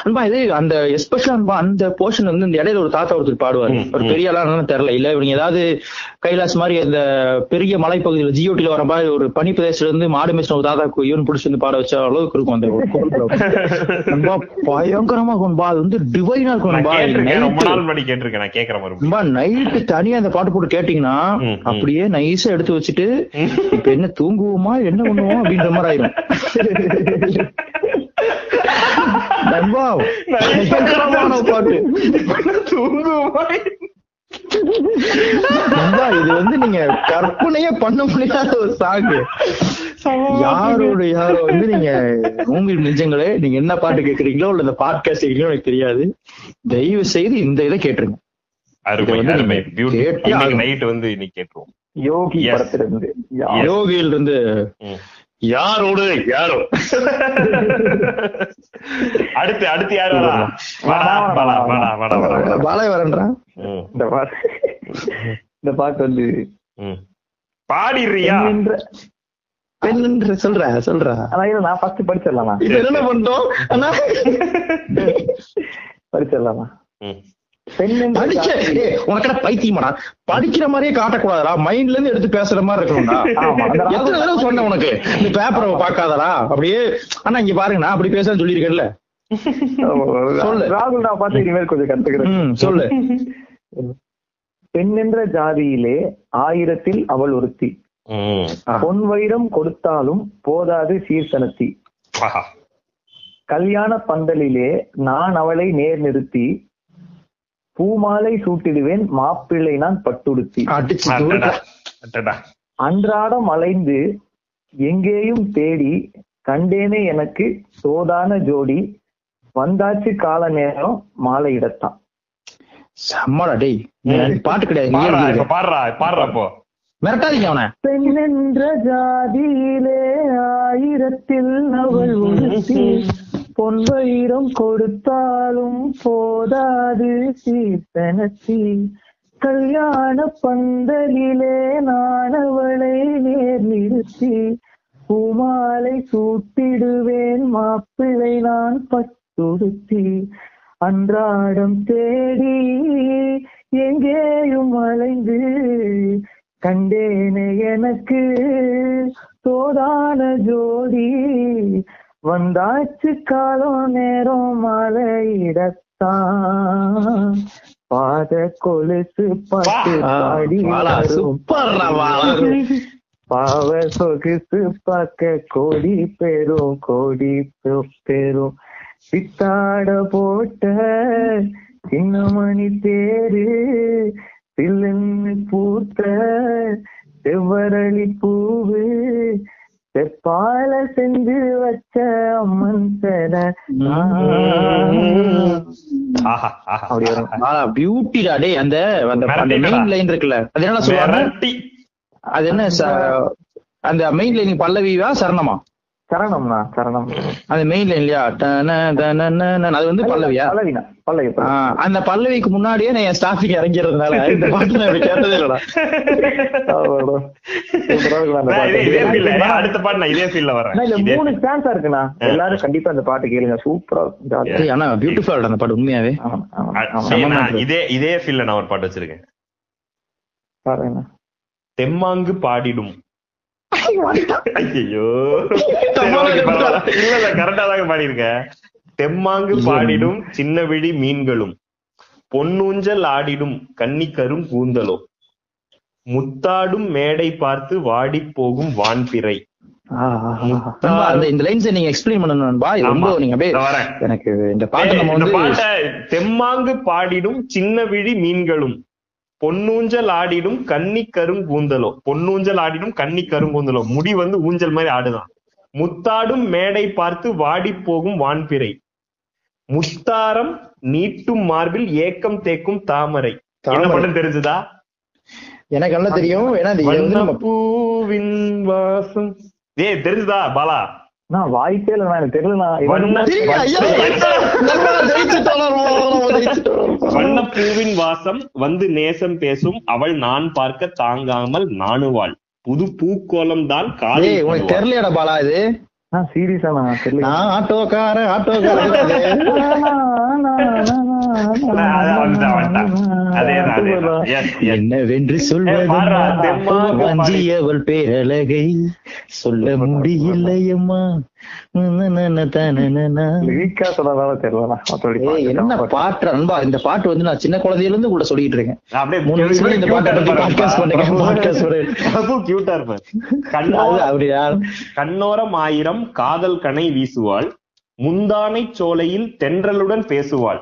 அன்பா இது அந்த எஸ்பெஷலா அன்பா அந்த போர்ஷன் வந்து இந்த இடையில ஒரு தாத்தா ஒருத்தர் பாடுவாரு. ஒரு. பெரிய ஆளானு தெரியல. இல்ல இவங்க ஏதாவது கைலாஸ் மாதிரி அந்த பெரிய மலைப்பகுதியில் ஜியோட்டில வர மாதிரி ஒரு பனி பிரதேசத்துல இருந்து மாடு ஒரு தாத்தா இவன் பிடிச்சி வந்து பாட வச்ச அளவுக்கு இருக்கும் அந்த. அன்பா பயங்கரமா இருக்கும்பா அது வந்து டிவைனா இருக்கும் ரொம்ப நாள் முன்னாடி கேட்டிருக்கேன். நான் நைட்டு தனியா அந்த பாட்டு போட்டு கேட்டீங்கன்னா. அப்படியே நைஸா எடுத்து வச்சுட்டு இப்ப என்ன தூங்குவோமா என்ன பண்ணுவோம் அப்படின்ற மாதிரி ஆயிரும். (laughs) பாட்டு இது வந்து நீங்க கற்பனையே பண்ண முடியாத ஒரு சாங் யாரோட யாரோ வந்து நீங்க மூங்கில் நெஞ்சங்களே நீங்க என்ன பாட்டு கேக்குறீங்களோ இல்ல இந்த பாட்காஸ்ட் கேக்குறீங்களோ எனக்கு தெரியாது. தயவு செய்து இந்த இதை கேட்டுருங்க. நைட் வந்து இன்னைக்கு கேட்டுருவோம். யோகி. படத்துல இருந்து யோகியில இருந்து. யாரோடு? யாரோ. அடுத்து அடுத்து யாரு பாலாய் வரேன்றான் இந்த பாட்டு இந்த பாட்டு வந்து. பாடிடுறியா? பெண்ணென்ற பெண் என்று சொல்ற சொல்ற. ஆனா இல்ல நான் ஃபர்ஸ்ட் படிச்சிடலாமா? என்ன பண்ணிட்டோம் அண்ணா. படிச்சிடலாமா? ம். பெண்ணென்ற படிக்க ஜாதியிலே- ஏய், உனக்கு என்ன பைத்தியமாடா? படிக்கிற மாதிரியே காட்டக்கூடாதுடா. மைண்ட்ல இருந்து எடுத்து பேசுற மாதிரி இருக்கணும்டா எத்தனை தடவை சொன்னேன் உனக்கு? பேப்பரை பார்க்காதடா. அப்படியே அண்ணா இங்க பாருங்க நான் அப்படி பேசுறேன்னு சொல்லியிருக்கேன்ல. சொல்லு. ராகுல் நான் பார்த்து இனிமேல் கொஞ்சம் கத்துக்கிறேன். ம் சொல்லு. பெண்ணென்ற ஜாதியிலே ஆயிரத்தில் அவள் ஒருத்தி. ம். பொன் வைரம் கொடுத்தாலும் போதாது சீர்தனத்தி. ஆஹா. கல்யாண பந்தலிலே நான் அவளை நேர் நிறுத்தி பூமாலை சூட்டிடுவேன் மாப்பிள்ளை நான் பட்டுடுத்தி. அன்றாடம் அலைந்து எங்கேயும் தேடி கண்டேனே எனக்கு சோதான ஜோடி. வந்தாச்சு கால நேரம் மாலை இடத்தான். செம்மடா டேய் பாட்டு கிடையாது பாடுறா. பாடுறா பாடுறா இப்போ மிரட்டாதீங்க அவனை. பெண்ணென்ற ஜாதியிலே ஆயிரத்தில் அவள் ஒருத்தி பொன் வைரம் கொடுத்தாலும் போதாது சீர்தனத்தி கல்யாண பந்தலிலே நான் அவளை நேர் நிறுத்தி. பூமாலை சூட்டிடுவேன் மாப்பிள்ளை நான் பட்டுடுத்தி. அன்றாடம் தேடி எங்கேயும் அலைந்து கண்டேனே எனக்கு தோதான ஜோடி வந்தாச்சு காலம் நேரம் மலையிடத்தான் பாத கொலுசு பாட்டு பாடி. பாவ சொகுசு பார்க்க கோடி பெரும் கோடி பெரும் பித்தாட போட்ட சின்னமணி தேரு சில்லுன்னு பூத்த செவ்வரளி பூவு செப்பால செஞ்சு வச்ச அம்மன் பியூட்டிடா டேய் அந்த அந்த. மெயின் லைன் இருக்குல்ல. அது என்ன சொல்லுவாங்க. அது என்ன ச- அந்த மெயின் லைன் பல்லவிவா சரணமா? சரணம்ண்ணா சரணம். அந்த மெயின் லைன் இல்லையா? அது வந்து பல்லவியா? பல்லவினா பல்லவி அந்த பல்லவிக்கு முன்னாடியே நான் என் ஸ்டாஃபிங் இறங்கிறதுனால இந்த பாட்டு நான் கேட்டதே இல்லடா. அந்த அடுத்த பாட்டு நான் இதே ஃபீல்ல வரேன். இதே மூணு ஸ்டான்ஸா இருக்குண்ணா. எல்லாரும் கண்டிப்பா இந்த பாட்டு கேளுங்க. சூப்பரா ஆனா பியூட்டிஃபுல் அந்த பாட்டு உண்மையாவே. இதே இதே ஃபீல்ல நான் ஒரு பாட்டு வச்சிருக்கேன். தெம்மாங்கு பாடிடும். ஐயோ இல்ல இல்ல கரெக்டா தாங்க பாடியிருக்கேன் தெம்மாங்கு பாடிடும் சின்ன விழி மீன்களும். பொன்னூஞ்சல் ஆடிடும் கன்னிக்கரும் கூந்தலோ. முத்தாடும் மேடை பார்த்து வாடி போகும் வான்பிறை. இந்த லைன்ஸ் நீங்க எக்ஸ்பிளைன் பண்ணணும் நண்பா. இது ரொம்ப ஆமா. நீங்க எனக்கு இந்த பாட்டு நம்ம வந்து தெம்மாங்கு பாடிடும் சின்ன விழி மீன்களும். பொன்னூஞ்சல் ஆடிடும் கன்னி கருங்கூந்தலோ பொன்னூஞ்சல் ஆடிடும் கன்னி கருங்கூந்தலோ முடி வந்து ஊஞ்சல் மாதிரி ஆடுதான். முத்தாடும் மேடை பார்த்து வாடி போகும் வான்பிறை. முத்தாரம் நீட்டும் மார்பில் ஏக்கம் தேக்கும் தாமரை. என்ன. மட்டும் தெரிஞ்சுதா? எனக்கு என்ன தெரியும். ஏன்னா வண்ணப்பூவின் வாசம். ஏய் தெரிஞ்சுதா பாலா? நான் வாய்ப்பே இல்லைண்ணா. எனக்கு தெரியலண்ணா. வண்ணப்பூவின் வாசம் வந்து நேசம் பேசும். அவள் நான் பார்க்க தாங்காமல் நாணுவாள். புது பூக்கோலம் தான் ஏய் காலில் உனக்கு படுவாள். தெரியலையாடா பாலா இது? நான் சீரியஸா நான் தெரியல. நான் ஆட்டோக்கார ஆட்டோக்கார (laughs) என்னவென்று ஏய், பாருடா, தெம்மா, சொல்வது வஞ்சியவள் பேரழகை சொல்ல முடியலையம்மா என்ன. பாட்டு நண்பா இந்த பாட்டு வந்து நான் சின்ன குழந்தையில இருந்து கூட சொல்லிட்டு இருக்கேன் இந்த பாட்டை பத்தி. அது கண்ணோரம் அப்படியா? கண்ணோரம் ஆயிரம் காதல் கனை வீசுவாள். முந்தானை சோலையில் தென்றலுடன் பேசுவாள்.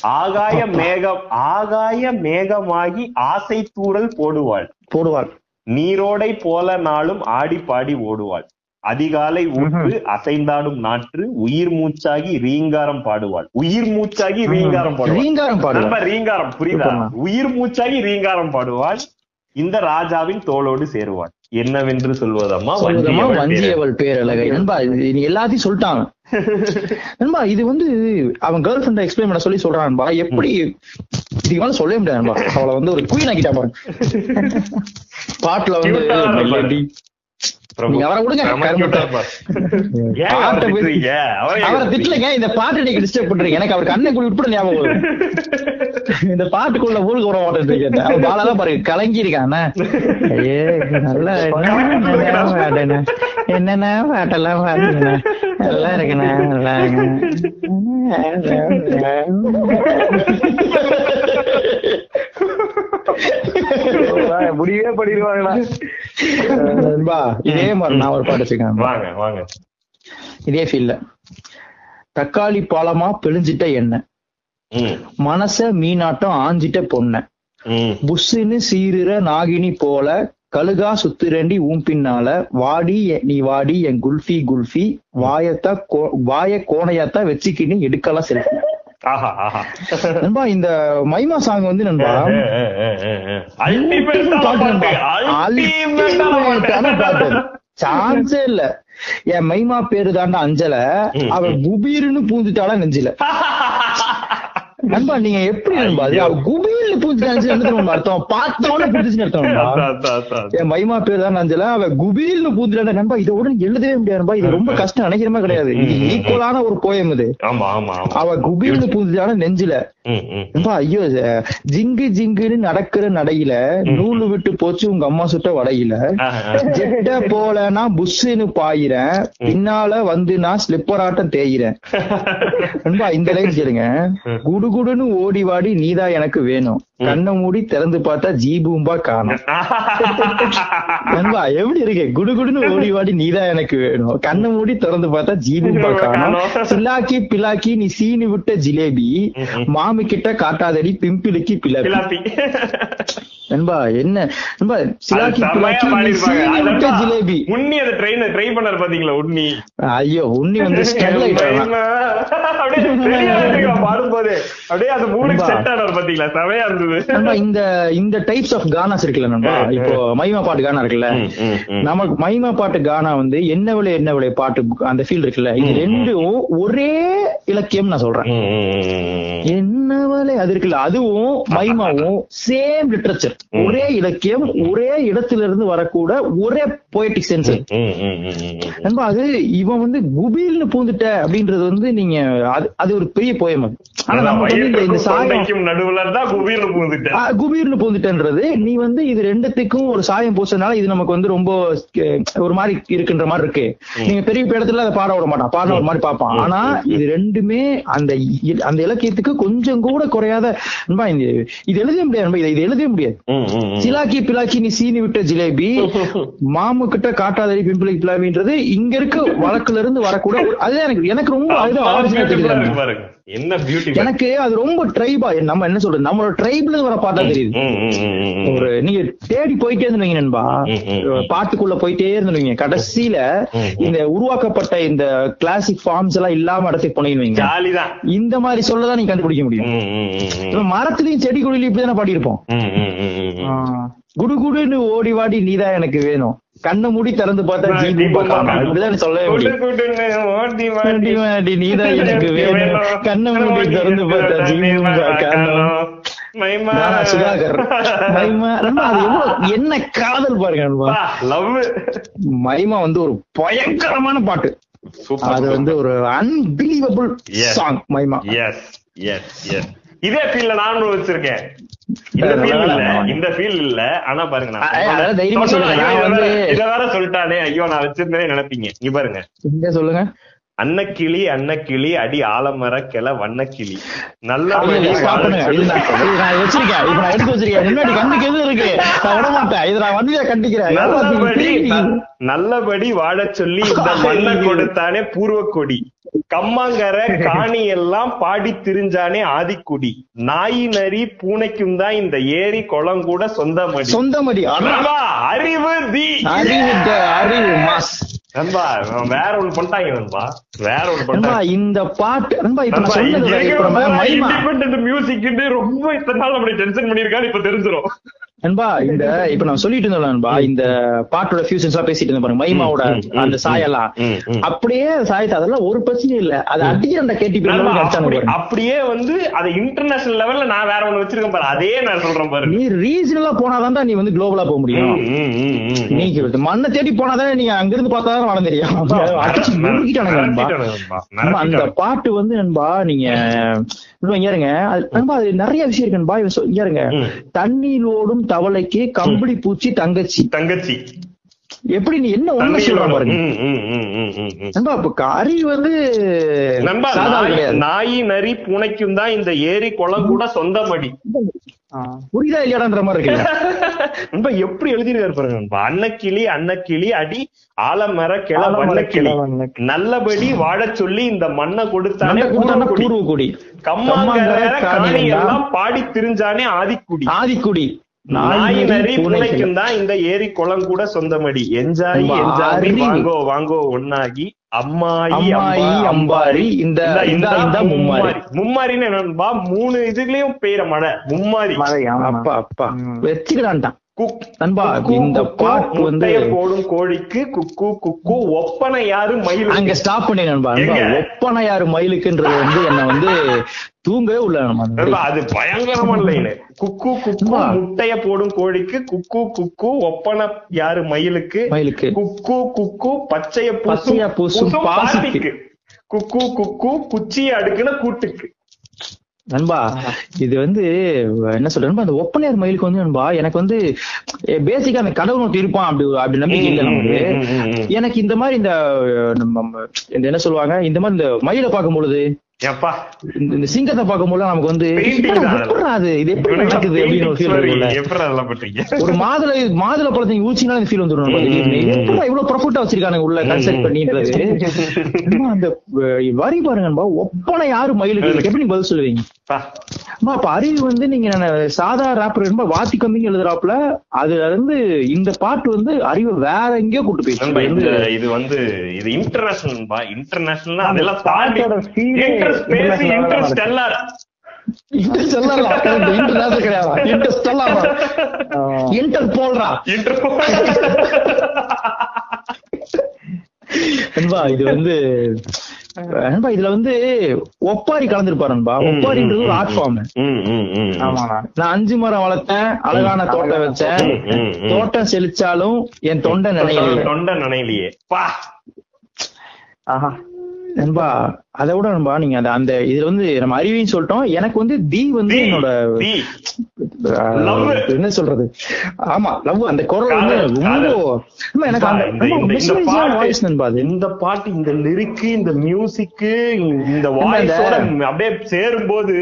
ஆகாய மேகம் ஆகாய மேகமாகி ஆசை தூறல் போடுவாள். போடுவாள். நீரோடை போல நாளும் ஆடி பாடி ஓடுவாள். அதிகாலை ஊற்று அசைந்தாடும் நாற்று உயிர் மூச்சாகி ரீங்காரம் பாடுவாள். உயிர் மூச்சாகி ரீங்காரம் பாடுவாள். ரீங்காரம் பாடுவாள். ரீங்காரம் புரியுதா. உயிர் மூச்சாகி ரீங்காரம் பாடுவாள். இந்த ராஜாவின் தோளோடு சேருவான். என்னவென்று சொல்வதம்மா வஞ்சியவள் பேரழகி. நண்பா நீ எல்லாத்தையும் சொல்லிட்டான் (laughs) நண்பா இது வந்து அவன் கேர்ள் ஃபிரெண்ட் எக்ஸ்பிளைன் பண்ண சொல்லி சொல்றான் நண்பா. எப்படி இதுக்கு மேல சொல்லவே முடியாது நண்பா. அவளை வந்து ஒரு குயின் ஆக்கிட்டா (laughs) பாட்டுல வந்து அவரை விடுங்க, அவரை? அவரை அவரை? திட்டலைங்க. இந்த பாட்டு நீங்க டிஸ்டர்ப் பண்றீங்க. எனக்கு அவர் கண்ணை உட்பட ஞாபகம் இந்த பாட்டுக்குள்ள ஊருக்கு வர மாட்டேன் அவன் பாலாதான் பாருங்க கலங்கி இருக்கான் ஐயே நல்லா என்னென்ன பாட்டெல்லாம் பாட்டுண்ணே நல்லா இருக்குண்ணே. நல்லா இருக்குண்ணே (laughs) முடிவே பண்ணிடுவாங்களா? நண்பா, இதே மாதிரி நான் ஒரு பாட்டு வச்சிருக்கேன். வாங்க வாங்க. இதே ஃபீல்ல தக்காளி பாலமா பிழிஞ்சிட்ட எண்ணெய். ம், மனச மீனாட்டம் ஆஞ்சிட்ட பொண்ண. ம். புஷ்ஷுன்னு சீருற நாகினி போல கழுகா சுத்துரண்டி ஊம் பின்னால வாடி நீ வாடி என் குல்ஃபி குல்ஃபி வாயத்தா கோ- வாய கோணையாத்தா வச்சுக்கின்னு எடுக்கலாம் செல்ஃபி. நண்பா இந்த மைமா சாங் வந்து நண்பா. சான்ஸே இல்ல. என் மைமா பேரு தாண்டா அஞ்சல. அவ குபீர்னு பூந்துட்டாளா நெஞ்சில. (laughs) நண்பா நீங்க எப்படி நண்பா? என்ன தெரியுமா அர்த்தம். பார்த்தோன்னு புடிச்சுன்னு அர்த்தம். என் மைமா பேர் தான் அஞ்சல? அவ குபீர்னு பூந்துட்டா நண்பா இதை உடனே எழுதவே முடியாது நண்பா. இது ரொம்ப கஷ்டம் நினைக்கிறமே கிடையாது. இது ம், ம், ம். ஈக்குவலான ஒரு போயம் இது. அவ குபீர்னு பூந்துட்டான நெஞ்சில? ஐயோ ஜிங்கு ஜிங்குன்னு நடக்கிற நடையில நூலு விட்டு போச்சு உங்க அம்மா சுட்ட வடையில. ஜெட்ட போல நான் புஷ்ஷுன்னு பாயிறேன். பின்னால வந்து நான் ஸ்லிப்பர் ஆட்டம் தேயிறேன். நண்பா இந்த லைன் கேளுங்க. குடுகுடுன்னு ஓடி வாடி நீதான் எனக்கு வேணும். கண்ணை மூடி திறந்து பார்த்தா ஜீபூம்பா காணும். நண்பா எப்படி இருக்கு? குடுகுடுன்னு ஓடி வாடி நீதான் எனக்கு வேணும். கண்ணை மூடி திறந்து பார்த்தா ஜீபூம்பா காணும். சிலாக்கி பிலாக்கி நீ சீனி விட்ட ஜிலேபி மாமி கிட்ட காட்டாதடி பிம்பிளுக்கு பிலாப்பி. நண்பா என்ன நண்பா சிலாக்கி ஜிலேபி உன்னி அந்த அ try பண்ணாரு பாத்தீங்களா, உன்னி? ஐயோ உன்னி வந்து ஆயிட்டாங்க அப்படியே ready ஆ இருந்துங்க பாடும்போது. அப்படியே அந்த mood க்கு நண்பா. set ஆனாரு பாத்தீங்களா, செமையா இருந்தது. நண்பா இந்த இந்த டைப்ஸ் ஆஃப் கானாஸ் இருக்குல்ல நண்பா. இப்போ மைமா பாட்டு கானா இருக்குல்ல. நமக்கு மைமா பாட்டு கானா வந்து என்ன விலை என்ன விலை பாட்டு அந்த ஃபீல் இருக்குல்ல இது. ரெண்டும் ஒரே இலக்கியம் நான் சொல்றேன். என்ன விலை அது இருக்குல்ல அதுவும் மைமாவும் சேம் லிட்ரேச்சர். ஒரே இலக்கியம் ஒரே இடத்துல இருந்து வரக்கூட ஒரே போயட்டிக் சென்ஸ். நண்பா அது இவன் வந்து குபீல்னு பூந்துட்ட அப்படின்றது வந்து நீங்க அது ஒரு பெரிய போயம் ஆனா நம்ம வந்து இந்த- சாயம் தொண்டைக்கும் நடுவுல தான் குபீர்னு பூந்துட்டேன். ஆ, குபீர்னு பூந்துட்டன்றது. நீ வந்து இது ரெண்டுத்துக்கும் ஒரு சாயம் பூசனால இது நமக்கு வந்து ரொம்ப ஒரு மாதிரி இருக்குன்ற மாதிரி இருக்கு. நீங்க பெரிய இடத்துல அதை பாட விட மாட்டான். பாட ஒரு மாதிரி பார்ப்பான். ஆனா இது ரெண்டுமே அந்த அந்த இலக்கியத்துக்கு கொஞ்சம் கூட குறையாத இது எழுதவே முடியாது. இதை எழுதவே முடியாது. சிலாக்கி பிலாக்கி நீ சீனி விட்ட ஜிலேபி (laughs) மாமு கிட்ட காட்டாதடி பிம்பிளி பிளாவின்றது இங்க இருக்க வழக்குல இருந்து வரக்கூட அதுதான் எனக்கு எனக்கு ரொம்ப அதுதான் என்ன பியூட்டி எனக்கு அது ரொம்ப ட்ரைபா நம்ம என்ன சொல்றது? நம்மளோட ட்ரைப்ல வர பாட்டா தெரியுது. ஒரு நீங்க தேடி போயிட்டே இருந்தீங்க நண்பா. பாட்டுக்குள்ள போயிட்டே இருந்தீங்க கடைசியில. இந்த உருவாக்கப்பட்ட இந்த கிளாசிக் ஃபார்ம்ஸ் எல்லாம் இல்லாம இடத்துக்கு போனீங்க இந்த மாதிரி சொல்லதான் நீங்க கண்டுபிடிக்க முடியும். மரத்துலயும் செடி கொடியிலும் இப்படிதானே பாடியிருப்போம். ம். குடுகுடுன்னு ஓடி வாடி நீதான் எனக்கு வேணும். கண்ணை மூடி திறந்து பார்த்தா ஜீபு பார்க்கலாம் இப்படிதான் சொல்லவே முடியும் நீதான் எனக்கு (laughs) வேணும். கண்ணை மூடி திறந்து பார்த்தா சுதாகர். (laughs) எவ்வளவு என்ன காதல் பாருங்க. மைமா வந்து ஒரு பயங்கரமான பாட்டு. அது வந்து ஒரு அன்பிலீவபிள். சாங் மைமா. Yes, yes, yes. இதே ஃபீல்ல நானும் வச்சிருக்கேன். இந்த ஃபீல் இல்ல. இந்த ஃபீல் இல்ல. ஆனா பாருங்க தைரியமா சொல்லுங்க. நான் இத வேற- வந்து- இத வேற சொல்லிட்டானே ஐயோ நான் வச்சிருந்தேனே நினைப்பீங்க. இங்க பாருங்க. இங்க சொல்லுங்க. அன்னக்கிளி அன்னக்கிளி அடி ஆலமர கிள வண்ணக்கிளி. நல்ல நல்லபடி வாழச் சொல்லி இந்த (laughs) மண்ணை கொடுத்தானே பூர்வ கொடி கம்மாங்கர காணி எல்லாம் பாடி திரிஞ்சானே ஆதிக்குடி. நாய் நரி பூனைக்கும் தான் இந்த ஏரி குளம் கூட சொந்தமடி. சொந்தமடி. அறிவு தி. அறிவு அறிவு நண்பா வேற ஒண்ணு பண்ணிட்டாங்க நண்பா. இந்த பாட்டு ரொம்ப இத்தனை நாள் நம்மளை டென்ஷன் பண்ணிருக்கான்னு இப்ப தெரிஞ்சிரும். நண்பா இந்த இப்ப நான் சொல்லிட்டு இருந்தேன் நண்பா இந்த பாட்டோட பேசிட்டு இருந்தேன் பாருங்க மைமாவோட அந்த சாயெல்லாம். அப்படியே சாயத்தை அதெல்லாம் ஒரு பிரச்சனையும் இல்ல. அது அடிக்கிற அந்த கேட்டி அப்படியே வந்து அதை இன்டர்நேஷனல் லெவல்ல நான் வேற ஒண்ணு வச்சிருக்கேன் பாரு. அதே நான் சொல்றேன் பாரு. நீ ரீஜனலா போனாதான் நீ வந்து குளோபலா போக முடியும். நீ மண்ணை தேடி போனாதான் நீங்க அங்க இருந்து பார்த்தா தான் வளம் தெரியும் அடிச்சு நண்பா. அந்த. பாட்டு வந்து நண்பா நீங்க அது நண்பா அது நிறைய விஷயம் இருக்கு நண்பா. ம். தண்ணீர் ஓடும் தவளைக்கு கம்பளி பூச்சி தங்கச்சி. தங்கச்சி. எப்படி நீ என்ன சொல்ற வரும். பாருங்க. நண்பா இப்ப அறிவு வந்து நண்பா நாய் நரி பூனைக்கும் தான் இந்த ஏரி குளம் கூட சொந்தமடி. புரியுதா இல்லையாடான்ற மாதிரி இருக்கு (laughs) எப்படி எழுதிருக்காரு பாருங்க. அன்னக்கிளி அன்னக்கிளி அடி ஆலமர கிள வண்ணக்கிளி கிள வண்ணக்கிளி. நல்லபடி வாழச் சொல்லி இந்த மண்ணை கொடுத்தானே பூர்வக்குடி. பூர்வ குடி. கம்மாங்கர காணி எல்லாம் பாடி திரிஞ்சானே ஆதிக்குடி. ஆதிக்குடி. நாய் நரி பூனைக்கு பூனைக்கும் தான் இந்த ஏரி குளம் கூட சொந்தமடி. என்ஜாய் அறிவு. வாங்கோ வாங்கோ ஒன்னாகி. அம்மாயி அம்மாயி, அம்பா- அம்பாரி, இந்த இந்த இந்த மும்மாரி. மும்மாரின்னு என்னன்பா மூணு இதுலயும் பெய்யற மழை. மும்மாரி. அப்பா அப்பா. வச்சுக்கிறான்ட்டான் குக் நண்பா இந்த பாட்டு வந்து போடும் கோழிக்கு குக்கு குக்கு ஒப்பனை யாரு மயில் அங்க ஸ்டாப் பண்ணி நண்பா எங்க? ஒப்பனையாறு மயிலுக்குன்றது வந்து என்ன வந்து தூங்கவே உள்ள அது பயங்கரமான லைன் குக்கு குக்கு. முட்டைய போடும் கோழிக்கு குக்கு குக்கு ஒப்பனை யாரு மயிலுக்கு? மயிலுக்கு. குக்கு குக்கு பச்சைய பச்சையா பூசும் பாசிக்கு. குக்கு குக்கு குச்சியை அடுக்குன கூட்டுக்கு. நண்பா இது வந்து என்ன சொல்ற நண்பா அந்த ஒப்பனையார் மயிலுக்கு வந்து நண்பா எனக்கு வந்து பேசிக்கா அந்த கடவுள் இருப்பான் அப்படி அப்படி நம்பிக்கை இல்லை நமக்கு. எனக்கு இந்த மாதிரி இந்த நம்ம இந்த என்ன சொல்லுவாங்க இந்த மாதிரி இந்த மயிலை பார்க்கும் பொழுது இந்த சிங்கத்தை பார்க்கும் போது நமக்கு வந்து அது? இது எப்படி நடக்குது? அப்படின்னு ஒரு ஃபீல் மாதுளை மாதுளை பழத்தை ஊச்சினாலும் இந்த ஃபீல் வந்துடும் இவ்வளவு ப்ரொஃபிட்டா வச்சிருக்கானுங்க உள்ள கன்செப்ட் பண்ணின்றது? அந்த வரி பாருங்க ஒப்பனை யாரு மயிலுக்கு. எப்படி பதில் சொல்லுவீங்க? அப்ப அறிவு வந்து நீங்க சாதா ராப்பர் ரொம்ப வாத்தி கம்மிங்க எழுதுறாப்புல அதுல இருந்து இந்த பாட்டு வந்து அறிவு வேற எங்கேயோ கூட்டு இந்த இது வந்து இது இன்டர்நேஷனல் இன்டர்நேஷனல் அதெல்லாம் இன்டர் இன்டர் இது வந்து நண்பா இதுல வந்து ஒப்பாரி கலந்துருப்பாரு நண்பா ஒப்பாரின்றது ஒரு ஆர்ட் ஃபார்ம். ஆமாண்ணா. நான் அஞ்சு மரம் வளர்த்தேன் அழகான தோட்டம் வச்சேன். தோட்டம் செழிச்சாலும் என் தொண்டை நினைக்கல தொண்டை நினைலையே ஆஹா. நண்பா அதை விட நண்பா நீங்க அந்த அந்த இதுல வந்து நம்ம அறிவின்னு சொல்லிட்டோம். எனக்கு வந்து தி வந்து என்னோட. என்ன சொல்றது? ஆமா லவ் அந்த குரல் வந்து ரொம்ப எனக்கு அந்த வாய்ஸ் நண்பா அது. இந்த பாட்டு இந்த லிரிக்கு இந்த மியூசிக்கு இந்த வாய்ஸோட அப்படியே சேரும்போது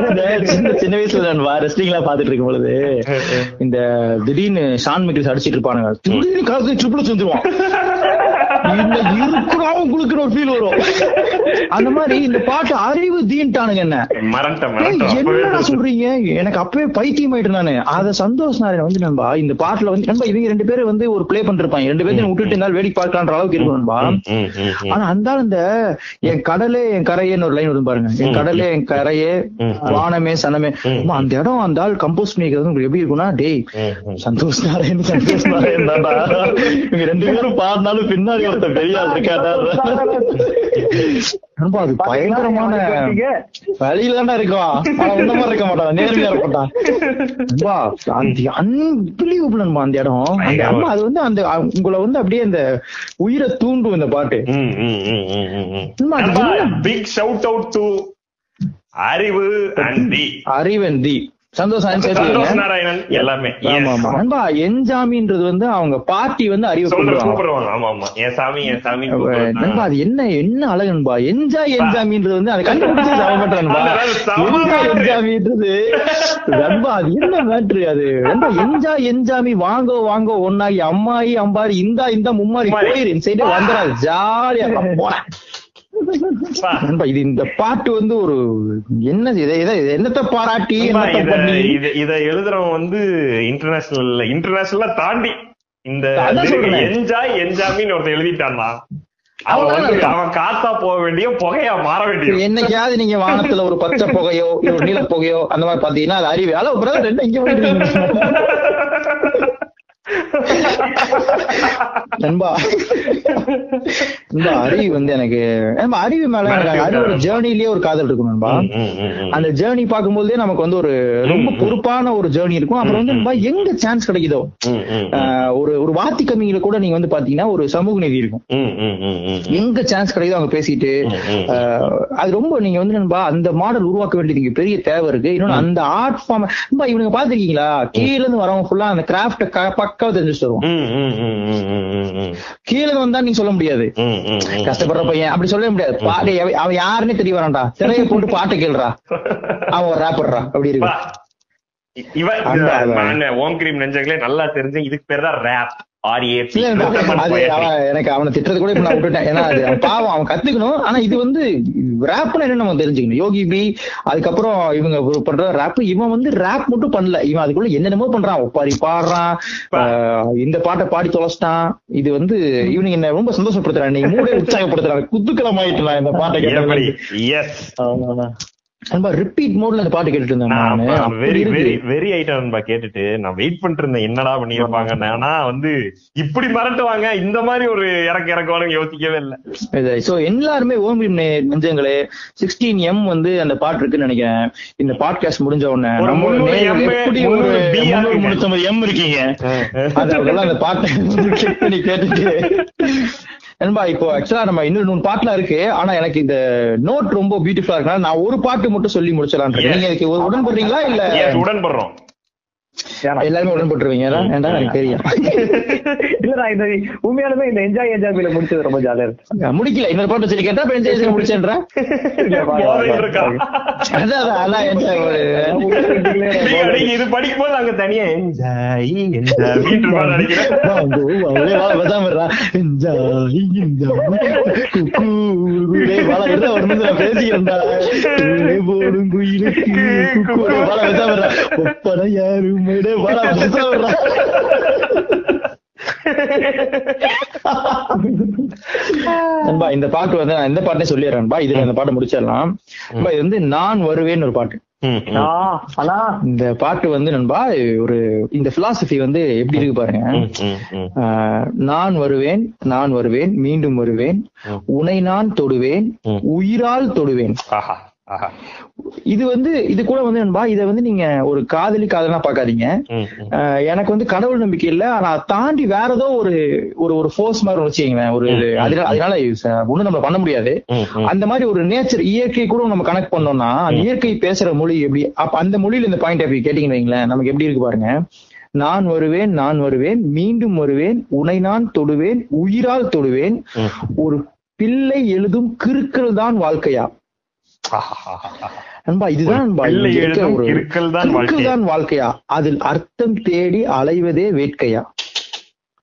இந்த சின்ன வயசுல நான் ரெஸ்லிங் எல்லாம் பாத்துட்டு இருக்கும் பொழுது இந்த திடீர்னு ஷான் மிக்கில்ஸ் அடிச்சிட்டு இருப்பானுங்க. திடீர்னு கலந்து ட்ரிபிள் வந்துருவான் இந்த இருக்கிறாவும் குளுக்கிற ஒரு ஃபீல் வரும். அந்த மாதிரி இந்த பாட்டு அறிவு தீன்ட்டானுங்க என்ன? சொல்றீங்க? எனக்கு அப்பவே பைத்தியம் ஆயிட்டு நானு. அத சந்தோஷ் நாராயணன் வந்து நண்பா இந்த பாட்டுல வந்து நண்பா இவங்க ரெண்டு பேரும் வந்து ஒரு ப்ளே பண்ணிருப்பாங்க. ரெண்டு பேரும் விட்டுட்டு இருந்தாலும் வேடிக்கை பார்க்கலான்ற அளவுக்கு இருக்கும் நண்பா. ஆனா அந்த இந்த என் கடலே என் கரையேன்னு ஒரு லைன் வரும் பாருங்க. என் கடலே என் கரையே வானமே சனமே. அந்த இடம் அந்த ஆள் கம்போஸ் பண்ணிக்கிறது உங்களுக்கு எப்படி இருக்கும்னா டேய். சந்தோஷ் நாராயண் சந்தோஷ் நாராயண் தான்டா. இவங்க ரெண்டு பேரும் பாடினாலும் பின்னாடி ஒருத்தன் பெரிய ஆள் இருக்காடா நண்பா, அது பயங்கரமான வழியில தானே இருக்கும். ஆனா (laughs) இந்த மாதிரி இருக்க மாட்டான் நேர்மையா இருப்பான் நண்பா, அந்த அன்பிலீவபிள் நண்பா அந்த இடம். அந்த அம்மா அது வந்து அந்த உங்களை வந்து அப்படியே அந்த உயிரை தூண்டும் இந்த பாட்டு. out to அறிவு and தி அறிவன் தி சந்தோஷ் நாராயண் சேர்த்து சந்தோஷ் வைங்க. நாராயணன் எல்லாமே ஆமா என்ஜாமின்றது வந்து அவங்க பார்ட்டி வந்து அறிவை கூப்பிடுவாங்க. ஆமா ஆமா என் சாமி என் சாமி நண்பா அது என்ன என்ன அழகு நண்பா? என்ஜாய் என்ஜாமின்றது வந்து அதை கண்டுபிடிச்சு சாப்பிட்ட நண்பா? அது செம என்ஜாய் matter. என்ஜாமின்றது நண்பா அது என்ன மேட்ரு அது? நண்பா என்ஜாய் என்ஜாமி வாங்கோ வாங்கோ ஒன்னாகி அம்மாயி அம்பாரி இந்தா இந்த மும்மாரி. போயிரு. இந்த சைடு வந்துடாது ஜாலியா போறேன் நண்பா இது இந்த பாட்டு வந்து ஒரு என்ன என்னத்த பாராட்டி இத எழுதுறவன் வந்து இன்டர்நேஷனல் இன்டர்நேஷனலா தாண்டி இந்த. என்ஜாய் என்ஜாமின்னு ஒருத்தன் எழுதிட்டான்னா அவன் காத்தா போக வேண்டிய புகையா மாற வேண்டிய என்னைக்காவது நீங்க வானத்துல ஒரு பச்சை புகையோ ஒரு நீல புகையோ அந்த மாதிரி பாத்தீங்கன்னா அது அறிவு. ஹலோ பிரதர் என்ன இங்க நண்பா நண்பா அறிவு வந்து எனக்கு அறிவு மேல அறிவோட ஜேர்னிலேயே ஒரு காதல் இருக்கும் நண்பா அந்த ஜேர்னி பார்க்கும்போதே நமக்கு வந்து ஒரு ரொம்ப பொறுப்பான ஒரு ஜேர்னி இருக்கும் அப்புறம் வந்து நண்பா எங்க சான்ஸ் கிடைக்குதோ ஒரு ஒரு வாத்தி கம்மியில கூட நீங்க வந்து பாத்தீங்கன்னா ஒரு சமூக நீதி இருக்கும் எங்க சான்ஸ் கிடைக்குதோ அவங்க பேசிட்டு அது ரொம்ப நீங்க வந்து நண்பா அந்த மாடல் உருவாக்க வேண்டியது பெரிய தேவை இருக்கு இன்னொன்னு அந்த ஆர்ட் ஃபார்ம் நண்பா இவனுங்க பாத்திருக்கீங்களா கீழ இருந்து வரவங்க ஃபுல்லா அந்த கிராஃப்ட பக்காவா தெரிஞ்சுட்டு வருவோம் கீழ வந்தா நீங்க சொல்ல முடியாது. கஷ்டப்படுற பையன். அப்படி சொல்லவே முடியாது. பாட்டு அவன் யாருன்னே தெரிய வரான்டா திரையை போட்டு பாட்டு கேளுடா. அவன் ஒரு ராப்பர்றா அப்படி இருக்கு. இவன் ஓம் கிரீம் நெஞ்சங்களே நல்லா தெரிஞ்சு இதுக்கு பேர் தான் ரேப் எனக்கு அவனை திட்டுறது கூட இப்ப நான் விட்டுட்டேன். ஏன்னா பாவம் அவன் கத்துக்கணும். ஆனா இது வந்து ரேப்னா என்ன நம்ம தெரிஞ்சுக்கணும். யோகி பி அதுக்கப்புறம் இவங்க ஒரு பண்ற ரேப் இவன் வந்து ரேப் மட்டும் பண்ணல. இவன் அதுக்குள்ள என்னென்னமோ பண்றான். ஒப்பாரி பாடுறான். இந்த பாட்டை பாடி தொலைச்சிட்டான். இது வந்து இவனுக்கு என்ன ரொம்ப சந்தோஷப்படுத்துறான். நீங்க மூடே உற்சாகப்படுத்துறான். குத்துக்களம் ஆயிட்டுலாம் இந்த பாட்டை கேட்டேன் எஸ் நண்பா ரிப்பீட் மோட்ல அந்த பாட்டு கேட்டுட்டு இருந்தேன் வெரி. வெரி வெரி ஐட்டம் நண்பா கேட்டுட்டு நான் வெயிட் பண்ணிட்டு இருந்தேன் என்னடா பண்ணியிருப்பாங்க ஆனா வந்து இப்படி மிரட்டுவாங்க இந்த மாதிரி ஒரு இறக்க இறக்குவானுங்க யோசிக்கவே இல்ல. சோ எல்லாருமே ஓம் நெஞ்சங்களே சிக்ஸ்டீன் எம் வந்து அந்த பாட்டு இருக்குன்னு நினைக்கிறேன். இந்த பாட்காஸ்ட் முடிஞ்ச உடனே எப்படி ஒரு. முந்நூத்தம்பது எம் இருக்கீங்க? (laughs) அந்த பாட்டை (laughs) கேட்டுட்டு. நண்பா இப்போ ஆக்சுவலா நம்ம இன்னும் மூணு பாட்டுலாம் இருக்கு. ஆனா எனக்கு இந்த நோட் ரொம்ப பியூட்டிஃபுல்லா இருக்கனால நான் ஒரு பாட்டு மட்டும் சொல்லி முடிச்சிடலாம் Yes. நீங்க உடன்படுறீங்களா இல்ல? உடன்படுறோம். எல்லாருமே உடன்பட்டுருவீங்க ஏன்டா எனக்கு தெரியும் இல்ல நான் இந்த உண்மையாலுமே இந்த என்ஜாய் என்ஜாய் ஃபீல முடிச்சது ரொம்ப ஜாலியா இருக்கு முடிக்கல இன்னொரு பாட்டு சொல்லி கேட்டா என்ஜாய் அதான் அதான், நீங்க நீங்க இது படிக்கும் போது அங்க தனியா என்ஜாய் என்ஜாய் நினைக்கிறேன் வாங்கோ, வாங்களே, குயிலே, நான் பேசிக்கிறேன்டா. போடும் பேசாம இருடா. ஒப்பனை இருடா. நண்பா இந்த பாட்டு வந்து நான் இந்த பாட்டே சொல்லிடுறேன் நண்பா இதுல இந்த பாட்டை முடிச்சிடலாம் இது வந்து நான் வருவேன்னு ஒரு பாட்டு ஆனா இந்த பாட்டு வந்து நண்பா ஒரு இந்த பிலாசபி வந்து எப்படி இருக்கு பாருங்க. ஆஹ், நான் வருவேன் நான் வருவேன் மீண்டும் வருவேன். உனை நான் தொடுவேன் உயிரால் தொடுவேன். இது வந்து இது கூட வந்து நண்பா இதை வந்து நீங்க ஒரு காதலி காதலா பாக்காதீங்க எனக்கு வந்து கடவுள் நம்பிக்கை இல்ல ஆனா தாண்டி வேற ஏதோ ஒரு ஒரு ஒரு ஃபோர்ஸ் மாதிரி வச்சுக்கீங்களேன். ஒரு அதனால அதனால ஒண்ணும் நம்ம பண்ண முடியாது. அந்த மாதிரி ஒரு நேச்சர் இயற்கை கூட நம்ம கனெக்ட் பண்ணோம்னா அந்த இயற்கை பேசுற மொழி எப்படி அப்ப அந்த மொழியில இந்த பாயிண்ட் ஆஃப் வியூ கேட்டீங்கன்னு வைங்களேன் நமக்கு எப்படி இருக்கு பாருங்க. நான் வருவேன் நான் வருவேன் மீண்டும் வருவேன் உனை நான் தொடுவேன் உயிரால் தொடுவேன். ஒரு பிள்ளை எழுதும் கிறுக்கல் தான் வாழ்க்கையா? நண்பா இதுதான் தான் கிறுக்கல் வாழ்க்கை. தான் வாழ்க்கையா? அதில் அர்த்தம் தேடி அலைவதே வேட்கையா?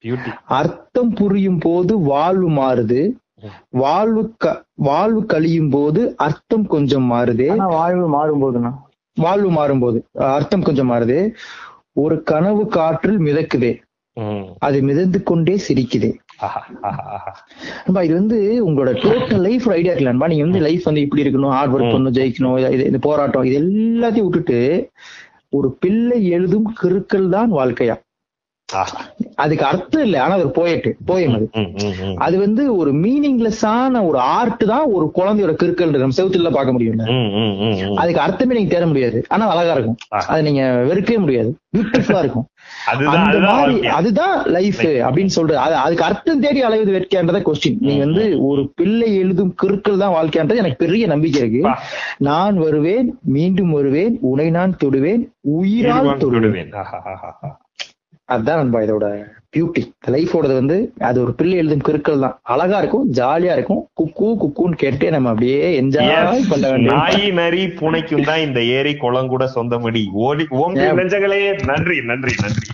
Beauty. அர்த்தம் புரியும் போது வாழ்வு மாறுது. வாழ்வு க- வாழ்வு கழியும் போது அர்த்தம் கொஞ்சம் மாறுதே. ஆனா வாழ்வு மாறும் போதுண்ணா வாழ்வு மாறும்போது அஹ் அர்த்தம் கொஞ்சம் மாறுது. ஒரு கனவு காற்றில் மிதக்குதே. அது மிதந்து கொண்டே சிரிக்குதே. நண்பா இது வந்து உங்களோட டோட்டல் லைஃப் ஐடியா இருக்குல்ல நண்பா? நீங்க வந்து லைஃப் வந்து இப்படி இருக்கணும் ஹார்ட் ஒர்க் பண்ணணும் ஜெயிக்கணும் இது போராட்டம் இது எல்லாத்தையும் விட்டுட்டு ஒரு பிள்ளை எழுதும் கிறுக்கல் தான் வாழ்க்கையா. அதுக்கு அர்த்தம் இல்லை ஆனா ஒரு போயட்டு போயம் அது. அது வந்து ஒரு மீனிங்லெஸ்ஸான ஒரு ஆர்ட் தான் ஒரு குழந்தையோட கிறுக்கல் நம்ம செவுத்துல பார்க்க முடியும் ம், ம், ம், ம். அதுக்கு அர்த்தமே நீங்க தேட முடியாது. ஆனா அழகா இருக்கும். அதை நீங்க வெறுக்கவே முடியாது. பியூட்டிஃபுல்லா இருக்கும். அந்த அதுதான் மாதிரி. அதுதான் லைஃப் அப்படின்னு சொல்றது அது அதுக்கு அர்த்தம் தேடி அலைவது வேட்கையான்றத கொஸ்டின் நீங்க வந்து ஒரு பிள்ளை எழுதும் கிறுக்கள் தான் வாழ்க்கைன்றது எனக்கு பெரிய நம்பிக்கை இருக்கு. நான் வருவேன் மீண்டும் வருவேன் உனை நான் தொடுவேன் உயிரால் தொடுவேன். அதுதான் நண்பா இதோட பியூட்டி லைஃபோடது வந்து அது ஒரு பிள்ளை எழுதும் கிறுக்கள் தான். அழகா இருக்கும் ஜாலியா இருக்கும். குக்கு குக்குன்னு கேட்டே நம்ம அப்படியே என்ஜாய். பண்ண வேண்டிய நாய் நரி பூனைக்கும் தான் இந்த ஏரி குளம் கூட சொந்தமடி. ஓடி ஓம் நன்றி நன்றி நன்றி.